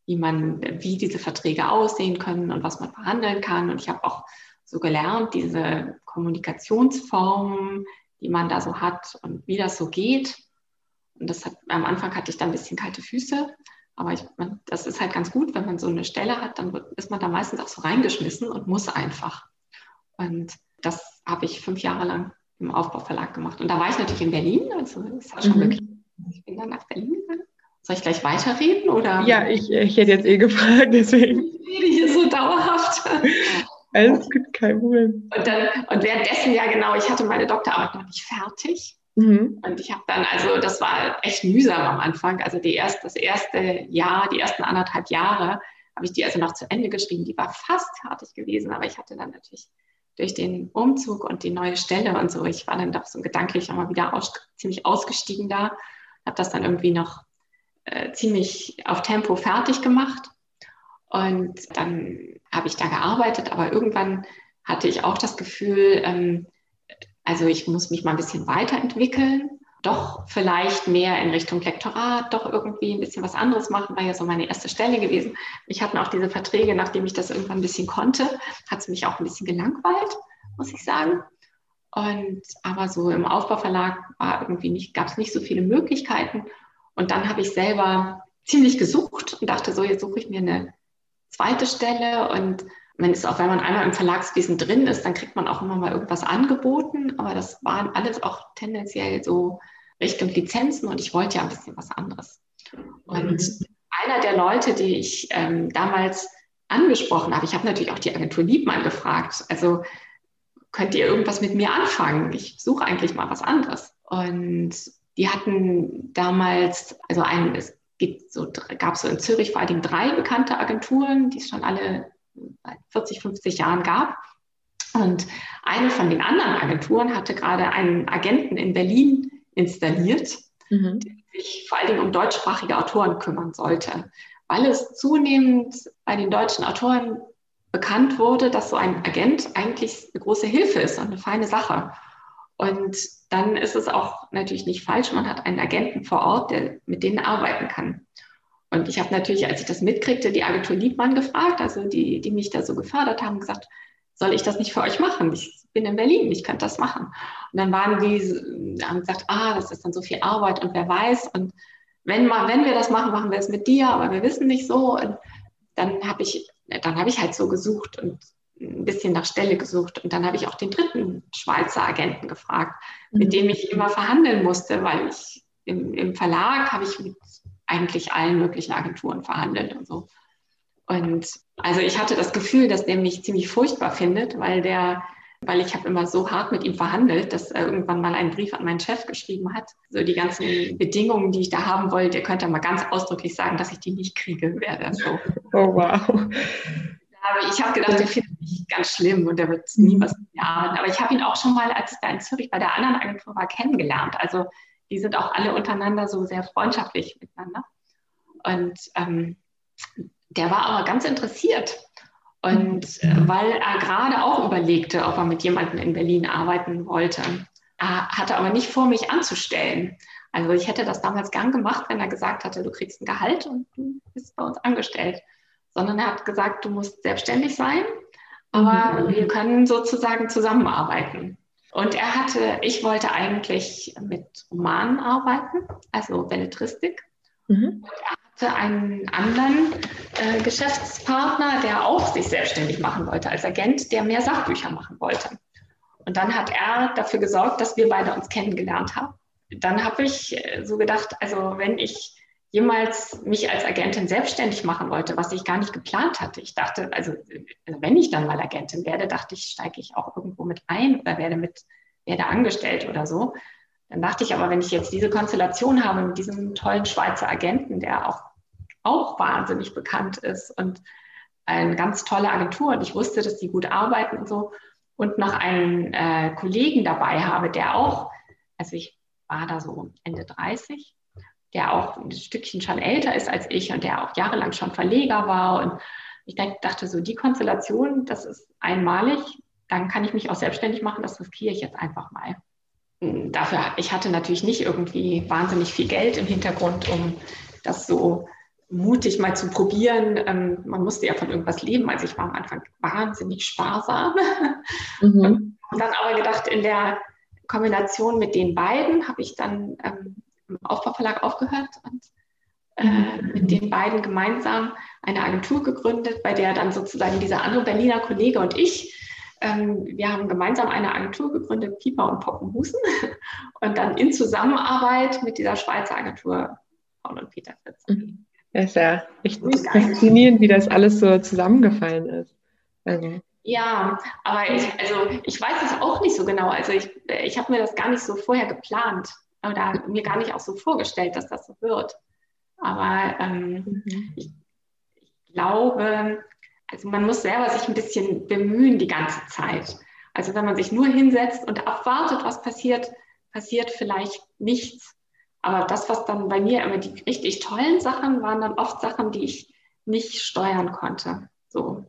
wie man, wie diese Verträge aussehen können und was man verhandeln kann. Und ich habe auch so gelernt, diese Kommunikationsformen, die man da so hat und wie das so geht. Und das hat, am Anfang hatte ich da ein bisschen kalte Füße, aber ich, man, das ist halt ganz gut, wenn man so eine Stelle hat, dann wird, ist man da meistens auch so reingeschmissen und muss einfach. Und das habe ich fünf Jahre lang im Aufbauverlag gemacht. Und da war ich natürlich in Berlin, also das war schon mhm. wirklich. Ich bin dann nach Berlin gegangen. Soll ich gleich weiterreden? Oder? Ja, ich, ich hätte jetzt eh gefragt, deswegen. Ich rede hier so dauerhaft. Alles gut, kein Problem. Und, dann, und währenddessen, ja genau, ich hatte meine Doktorarbeit noch nicht fertig. Mhm. Und ich habe dann, also das war echt mühsam am Anfang. Also die erst, das erste Jahr, die ersten anderthalb Jahre habe ich die also noch zu Ende geschrieben. Die war fast fertig gewesen, aber ich hatte dann natürlich durch den Umzug und die neue Stelle und so, ich war dann doch so gedanklich nochmal wieder aus, ziemlich ausgestiegen da, habe das dann irgendwie noch äh, ziemlich auf Tempo fertig gemacht. Und dann habe ich da gearbeitet, aber irgendwann hatte ich auch das Gefühl, ähm, also ich muss mich mal ein bisschen weiterentwickeln doch vielleicht mehr in Richtung Lektorat, doch irgendwie ein bisschen was anderes machen, war ja so meine erste Stelle gewesen. Ich hatte auch diese Verträge, nachdem ich das irgendwann ein bisschen konnte, hat es mich auch ein bisschen gelangweilt, muss ich sagen. Und aber so im Aufbauverlag war irgendwie nicht, gab es nicht so viele Möglichkeiten. Und dann habe ich selber ziemlich gesucht und dachte, so, jetzt suche ich mir eine zweite Stelle und man ist auch, wenn man einmal im Verlagswesen drin ist, dann kriegt man auch immer mal irgendwas angeboten. Aber das waren alles auch tendenziell so Richtung Lizenzen und ich wollte ja ein bisschen was anderes. Und mhm. einer der Leute, die ich ähm, damals angesprochen habe, ich habe natürlich auch die Agentur Liebmann gefragt, also könnt ihr irgendwas mit mir anfangen? Ich suche eigentlich mal was anderes. Und die hatten damals, also ein, es gibt so, gab so in Zürich vor allem drei bekannte Agenturen, die es schon alle seit 40, 50 Jahren gab. Und eine von den anderen Agenturen hatte gerade einen Agenten in Berlin installiert, mhm. der sich vor allen Dingen um deutschsprachige Autoren kümmern sollte, weil es zunehmend bei den deutschen Autoren bekannt wurde, dass so ein Agent eigentlich eine große Hilfe ist und eine feine Sache. Und dann ist es auch natürlich nicht falsch, man hat einen Agenten vor Ort, der mit denen arbeiten kann. Und ich habe natürlich, als ich das mitkriegte, die Agentur Liebmann gefragt, also die, die mich da so gefördert haben, gesagt, soll ich das nicht für euch machen? Ich bin in Berlin, ich könnte das machen. Und dann waren die, haben gesagt, ah, das ist dann so viel Arbeit und wer weiß. Und wenn, mal, wenn wir das machen, machen wir es mit dir, aber wir wissen nicht so. Und dann habe ich, dann habe ich halt so gesucht und ein bisschen nach Stelle gesucht. Und dann habe ich auch den dritten Schweizer Agenten gefragt, mhm. mit dem ich immer verhandeln musste, weil ich im, im Verlag habe ich mit eigentlich allen möglichen Agenturen verhandelt und so. Und also ich hatte das Gefühl, dass der mich ziemlich furchtbar findet, weil der weil ich habe immer so hart mit ihm verhandelt, dass er irgendwann mal einen Brief an meinen Chef geschrieben hat. So die ganzen Bedingungen, die ich da haben wollte, könnt ihr mal ganz ausdrücklich sagen, dass ich die nicht kriege, das so. Oh wow. Aber ich habe gedacht, der findet ganz schlimm und der wird nie was mit mir arbeiten. Aber ich habe ihn auch schon mal, als ich da in Zürich bei der anderen Agentur war, kennengelernt. Also die sind auch alle untereinander so sehr freundschaftlich miteinander. Und ähm, der war aber ganz interessiert. Und äh, weil er gerade auch überlegte, ob er mit jemandem in Berlin arbeiten wollte, er hatte aber nicht vor, mich anzustellen. Also ich hätte das damals gern gemacht, wenn er gesagt hatte, du kriegst ein Gehalt und du bist bei uns angestellt. Sondern er hat gesagt, du musst selbstständig sein, aber mhm. wir können sozusagen zusammenarbeiten. Und er hatte, ich wollte eigentlich mit Romanen arbeiten, also Belletristik. Mhm. Und er hatte einen anderen äh, Geschäftspartner, der auch sich selbstständig machen wollte als Agent, der mehr Sachbücher machen wollte. Und dann hat er dafür gesorgt, dass wir beide uns kennengelernt haben. Dann habe ich äh, so gedacht, also wenn ich jemals mich als Agentin selbstständig machen wollte, was ich gar nicht geplant hatte. Ich dachte, also, also wenn ich dann mal Agentin werde, dachte ich, steige ich auch irgendwo mit ein oder werde mit werde angestellt oder so. Dann dachte ich aber, wenn ich jetzt diese Konstellation habe mit diesem tollen Schweizer Agenten, der auch, auch wahnsinnig bekannt ist und eine ganz tolle Agentur und ich wusste, dass die gut arbeiten und so und noch einen äh, Kollegen dabei habe, der auch, also ich war da so Ende 30, der auch ein Stückchen schon älter ist als ich und der auch jahrelang schon Verleger war und ich dachte so, die Konstellation, das ist einmalig, dann kann ich mich auch selbstständig machen, das riskiere ich jetzt einfach mal. Hm, dafür, ich hatte natürlich nicht irgendwie wahnsinnig viel Geld im Hintergrund, um das so mutig mal zu probieren. Ähm, man musste ja von irgendwas leben. Also ich war am Anfang wahnsinnig sparsam. Mhm. Und dann aber gedacht, in der Kombination mit den beiden habe ich dann ähm, im Aufbauverlag aufgehört und äh, mit den beiden gemeinsam eine Agentur gegründet, bei der dann sozusagen dieser andere Berliner Kollege und ich ähm, wir haben gemeinsam eine Agentur gegründet, Pieper und Poppenhusen. Und dann in Zusammenarbeit mit dieser Schweizer Agentur Paul und Peter Fritz. Mhm. Das ist ja echt faszinierend, wie das alles so zusammengefallen ist. Also. Ja, aber ich, also ich weiß es auch nicht so genau. Also ich, ich habe mir das gar nicht so vorher geplant oder mir gar nicht auch so vorgestellt, dass das so wird. Aber ähm, mhm. ich, ich glaube, also man muss selber sich ein bisschen bemühen die ganze Zeit. Also wenn man sich nur hinsetzt und abwartet, was passiert, passiert vielleicht nichts. Aber das, was dann bei mir immer die richtig tollen Sachen waren, dann oft Sachen, die ich nicht steuern konnte. So,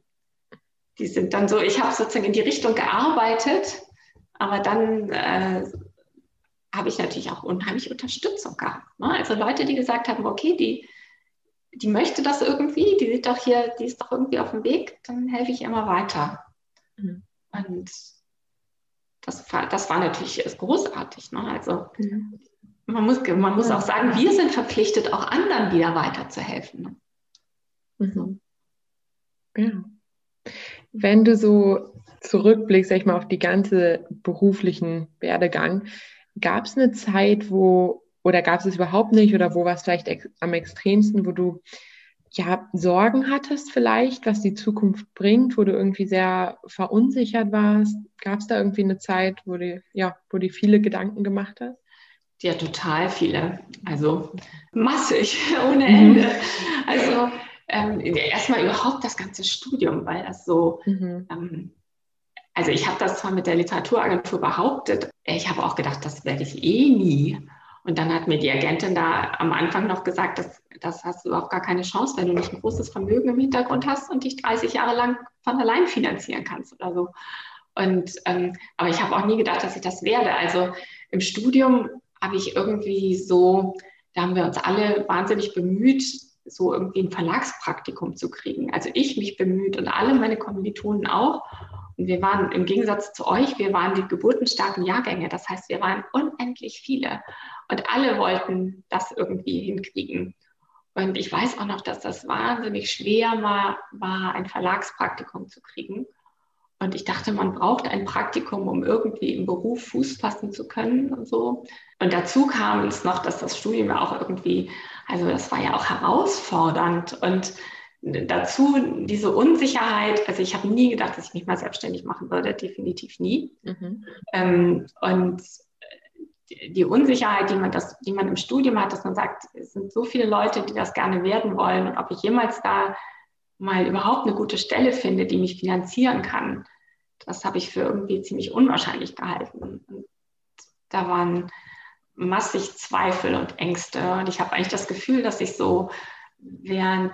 die sind dann so, ich habe sozusagen in die Richtung gearbeitet, aber dann äh, habe ich natürlich auch unheimlich Unterstützung gehabt. Ne? Also Leute, die gesagt haben, okay, die die möchte das irgendwie, die sieht doch hier, die ist doch irgendwie auf dem Weg, dann helfe ich immer weiter. Mhm. Und das war, das war natürlich großartig. Ne? Also mhm. man muss, man muss auch sagen, wir sind verpflichtet, auch anderen wieder weiterzuhelfen. Ne? Mhm. Ja. Wenn du so zurückblickst, sag ich mal, auf die ganze beruflichen Werdegang, gab es eine Zeit, wo oder gab es es überhaupt nicht? Oder wo war es vielleicht ex am extremsten, wo du ja Sorgen hattest vielleicht, was die Zukunft bringt, wo du irgendwie sehr verunsichert warst? Gab es da irgendwie eine Zeit, wo du, ja, wo du viele Gedanken gemacht hast? Ja, total viele. Also massig, ohne mhm. Ende. Also ähm, erstmal überhaupt das ganze Studium, weil das so, mhm. ähm, also ich habe das zwar mit der Literaturagentur behauptet, ich habe auch gedacht, das werde ich eh nie. Und dann hat mir die Agentin da am Anfang noch gesagt, dass das hast du überhaupt gar keine Chance, wenn du nicht ein großes Vermögen im Hintergrund hast und dich 30 Jahre lang von allein finanzieren kannst oder so. Und ähm, aber ich habe auch nie gedacht, dass ich das werde. Also im Studium habe ich irgendwie so, da haben wir uns alle wahnsinnig bemüht, so irgendwie ein Verlagspraktikum zu kriegen. Also ich mich bemüht und alle meine Kommilitonen auch. Wir waren im Gegensatz zu euch, wir waren die geburtenstarken Jahrgänge. Das heißt, wir waren unendlich viele. Und alle wollten das irgendwie hinkriegen. Und ich weiß auch noch, dass das wahnsinnig schwer war, war ein Verlagspraktikum zu kriegen. Und ich dachte, man braucht ein Praktikum, um irgendwie im Beruf Fuß fassen zu können und so. Und dazu kam es noch, dass das Studium auch irgendwie, also das war ja auch herausfordernd. Und dazu diese Unsicherheit, also ich habe nie gedacht, dass ich mich mal selbstständig machen würde, definitiv nie. Mhm. Ähm, und die Unsicherheit, die man, das, die man im Studium hat, dass man sagt, es sind so viele Leute, die das gerne werden wollen und ob ich jemals da mal überhaupt eine gute Stelle finde, die mich finanzieren kann, das habe ich für irgendwie ziemlich unwahrscheinlich gehalten. Und da waren massig Zweifel und Ängste. Und ich habe eigentlich das Gefühl, dass ich so während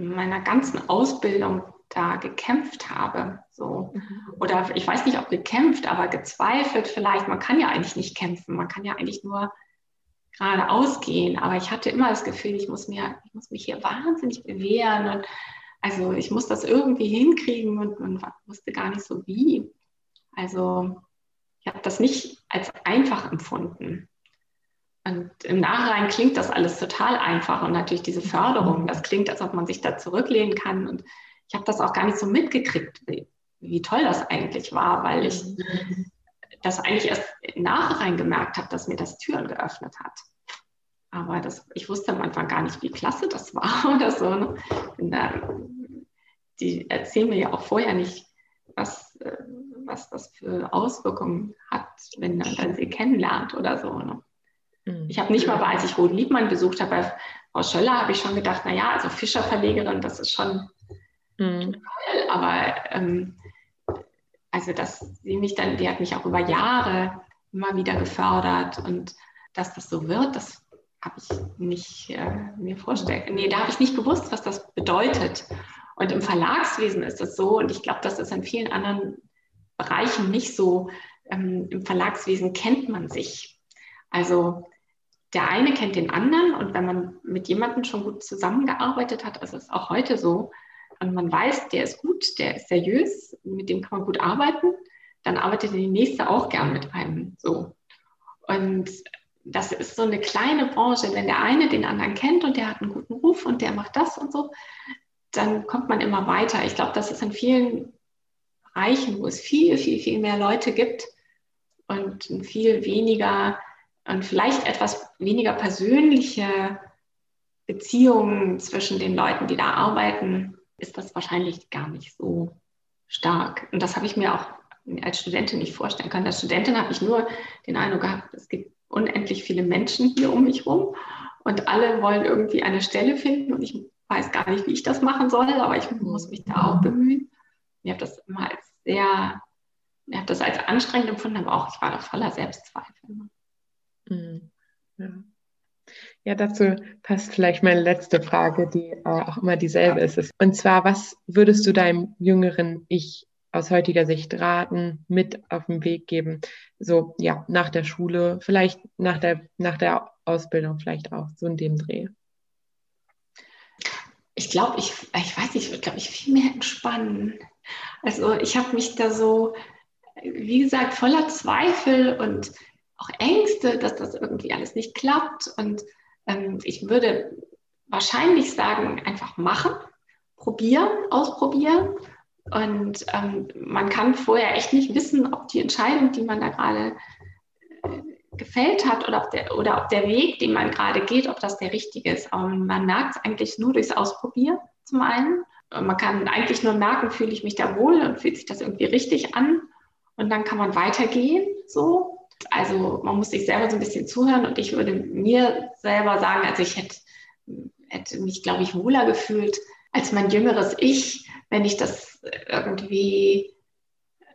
meiner ganzen Ausbildung da gekämpft habe. So. Mhm. Oder ich weiß nicht, ob gekämpft, aber gezweifelt vielleicht. Man kann ja eigentlich nicht kämpfen, man kann ja eigentlich nur geradeaus gehen. Aber ich hatte immer das Gefühl, ich muss, mir, ich muss mich hier wahnsinnig bewähren. Und also ich muss das irgendwie hinkriegen und man wusste gar nicht so wie. Also ich habe das nicht als einfach empfunden. Und im Nachhinein klingt das alles total einfach und natürlich diese Förderung, das klingt, als ob man sich da zurücklehnen kann. Und ich habe das auch gar nicht so mitgekriegt, wie, wie, toll das eigentlich war, weil ich das eigentlich erst im Nachhinein gemerkt habe, dass mir das Türen geöffnet hat. Aber das, ich wusste am Anfang gar nicht, wie klasse das war oder so. Ne? Da, die erzählen mir ja auch vorher nicht, was, äh, was das für Auswirkungen hat, wenn man dann sie kennenlernt oder so. Ne? Mhm. Ich habe nicht mal, als ich Roden Liebmann besucht habe, bei Frau Schöller, habe ich schon gedacht, naja, also Fischerverlegerin, das ist schon mhm. toll, aber ähm, also dass sie mich dann, die hat mich auch über Jahre immer wieder gefördert und dass das so wird, das habe ich nicht äh, mir vorstellen. Nee, da habe ich nicht gewusst, was das bedeutet. Und im Verlagswesen ist das so, und ich glaube, das ist in vielen anderen Bereichen nicht so. Ähm, Im Verlagswesen kennt man sich. Also der eine kennt den anderen und wenn man mit jemandem schon gut zusammengearbeitet hat, also ist auch heute so, und man weiß, der ist gut, der ist seriös, mit dem kann man gut arbeiten, dann arbeitet die nächste auch gern mit einem so. Und das ist so eine kleine Branche. Wenn der eine den anderen kennt und der hat einen guten Ruf und der macht das und so, dann kommt man immer weiter. Ich glaube, das ist in vielen Bereichen, wo es viel, viel, viel mehr Leute gibt und viel weniger und vielleicht etwas weniger persönliche Beziehungen zwischen den Leuten, die da arbeiten, ist das wahrscheinlich gar nicht so stark. Und das habe ich mir auch als Studentin nicht vorstellen können. Als Studentin habe ich nur den Eindruck gehabt, es gibt unendlich viele Menschen hier um mich rum und alle wollen irgendwie eine Stelle finden und ich weiß gar nicht, wie ich das machen soll, aber ich muss mich da auch bemühen. Ich habe das immer als sehr, ich habe das als anstrengend empfunden, aber auch ich war da voller Selbstzweifel. Mhm. Ja. ja. dazu passt vielleicht meine letzte Frage, die äh, auch immer dieselbe ist. Und zwar, was würdest du deinem jüngeren Ich aus heutiger Sicht raten, mit auf den Weg geben? So, ja, nach der Schule, vielleicht nach der, nach der Ausbildung, vielleicht auch so in dem Dreh. Ich glaube, ich, ich weiß nicht, ich würde, glaube ich, viel mehr entspannen. Also ich habe mich da so, wie gesagt, voller Zweifel und auch Ängste, dass das irgendwie alles nicht klappt. Und ähm, ich würde wahrscheinlich sagen, einfach machen, probieren, ausprobieren. Und ähm, man kann vorher echt nicht wissen, ob die Entscheidung, die man da gerade äh, gefällt hat oder ob, der, oder ob der Weg, den man gerade geht, ob das der richtige ist. Aber man merkt es eigentlich nur durchs Ausprobieren zum einen. Und man kann eigentlich nur merken, fühle ich mich da wohl und fühlt sich das irgendwie richtig an. Und dann kann man weitergehen so. Also man muss sich selber so ein bisschen zuhören und ich würde mir selber sagen, also ich hätte, hätte mich, glaube ich, wohler gefühlt als mein jüngeres Ich, wenn ich das irgendwie,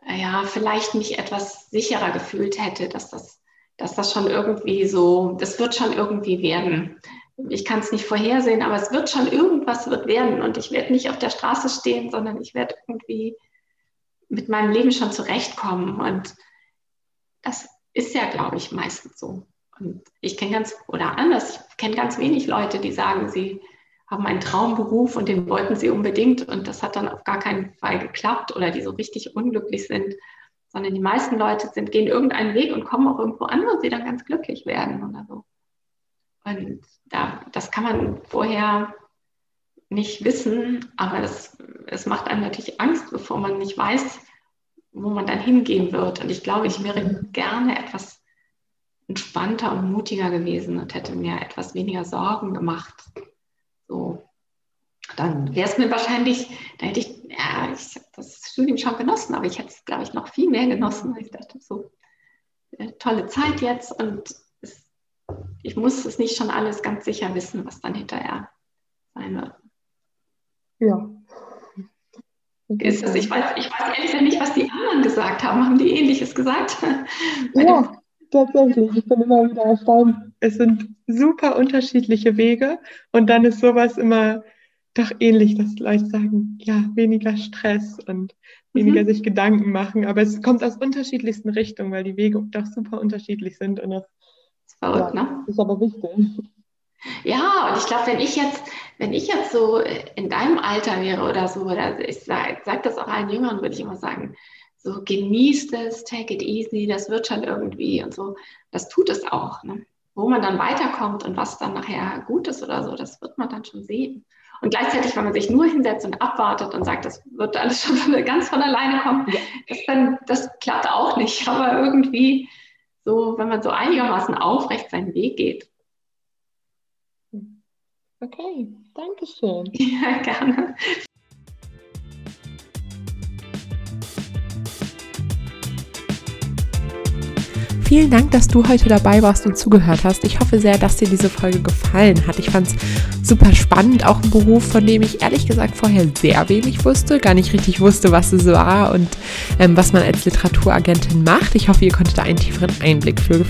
ja, vielleicht mich etwas sicherer gefühlt hätte, dass das, dass das schon irgendwie so, das wird schon irgendwie werden. Ich kann es nicht vorhersehen, aber es wird schon irgendwas wird werden und ich werde nicht auf der Straße stehen, sondern ich werde irgendwie mit meinem Leben schon zurechtkommen und das ist ja, glaube ich, meistens so. Und ich kenne ganz, oder anders, ich kenne ganz wenig Leute, die sagen, sie haben einen Traumberuf und den wollten sie unbedingt und das hat dann auf gar keinen Fall geklappt oder die so richtig unglücklich sind, sondern die meisten Leute sind, gehen irgendeinen Weg und kommen auch irgendwo an, wo sie dann ganz glücklich werden oder so. Und da, das kann man vorher nicht wissen, aber es, es macht einem natürlich Angst, bevor man nicht weiß, wo man dann hingehen wird. Und ich glaube, ich wäre gerne etwas entspannter und mutiger gewesen und hätte mir etwas weniger Sorgen gemacht. So. dann wäre es mir wahrscheinlich, da hätte ich, ja, ich habe das Studium schon genossen, aber ich hätte es, glaube ich, noch viel mehr genossen. Ich dachte, so äh, tolle Zeit jetzt und es, ich muss es nicht schon alles ganz sicher wissen, was dann hinterher sein wird. Ja. Ist es, ich, weiß, ich weiß ehrlich gesagt nicht, was die anderen gesagt haben. Haben die Ähnliches gesagt? Ja, tatsächlich. Ich bin immer wieder erstaunt. Es sind super unterschiedliche Wege und dann ist sowas immer doch ähnlich, dass Leute sagen, ja, weniger Stress und weniger mhm. sich Gedanken machen. Aber es kommt aus unterschiedlichsten Richtungen, weil die Wege doch super unterschiedlich sind und das ist verrückt, ja, ne? Ist aber wichtig. Ja, und ich glaube, wenn ich jetzt, wenn ich jetzt so in deinem Alter wäre oder so, oder ich sage sag das auch allen Jüngern, würde ich immer sagen, so genießt es, take it easy, das wird schon irgendwie und so. Das tut es auch. Ne? Wo man dann weiterkommt und was dann nachher gut ist oder so, das wird man dann schon sehen. Und gleichzeitig, wenn man sich nur hinsetzt und abwartet und sagt, das wird alles schon ganz von alleine kommen, das, dann, das klappt auch nicht. Aber irgendwie so, wenn man so einigermaßen aufrecht seinen Weg geht, Okay, danke schön. Ja, gerne. Vielen Dank, dass du heute dabei warst und zugehört hast. Ich hoffe sehr, dass dir diese Folge gefallen hat. Ich fand es super spannend, auch ein Beruf, von dem ich ehrlich gesagt vorher sehr wenig wusste, gar nicht richtig wusste, was es war und ähm, was man als Literaturagentin macht. Ich hoffe, ihr konntet da einen tieferen Einblick für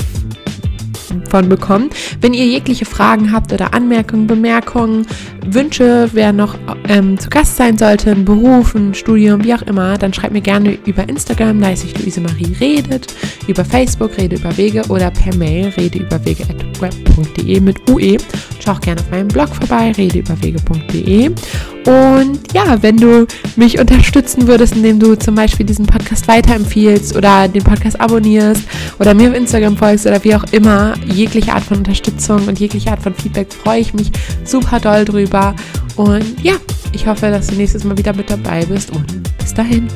von bekommen. Wenn ihr jegliche Fragen habt oder Anmerkungen, Bemerkungen, Wünsche, wer noch ähm, zu Gast sein sollte, ein Beruf, ein Studium, wie auch immer, dann schreibt mir gerne über Instagram, da heiße ich Luise Marie Redet, über Facebook Rede über Wege oder per Mail redeüberwege.web.de mit UE. Schau auch gerne auf meinem Blog vorbei, redeüberwege.de. Und ja, wenn du mich unterstützen würdest, indem du zum Beispiel diesen Podcast weiterempfiehlst oder den Podcast abonnierst oder mir auf Instagram folgst oder wie auch immer, jegliche Art von Unterstützung und jegliche Art von Feedback freue ich mich super doll drüber. Und ja, ich hoffe, dass du nächstes Mal wieder mit dabei bist und bis dahin.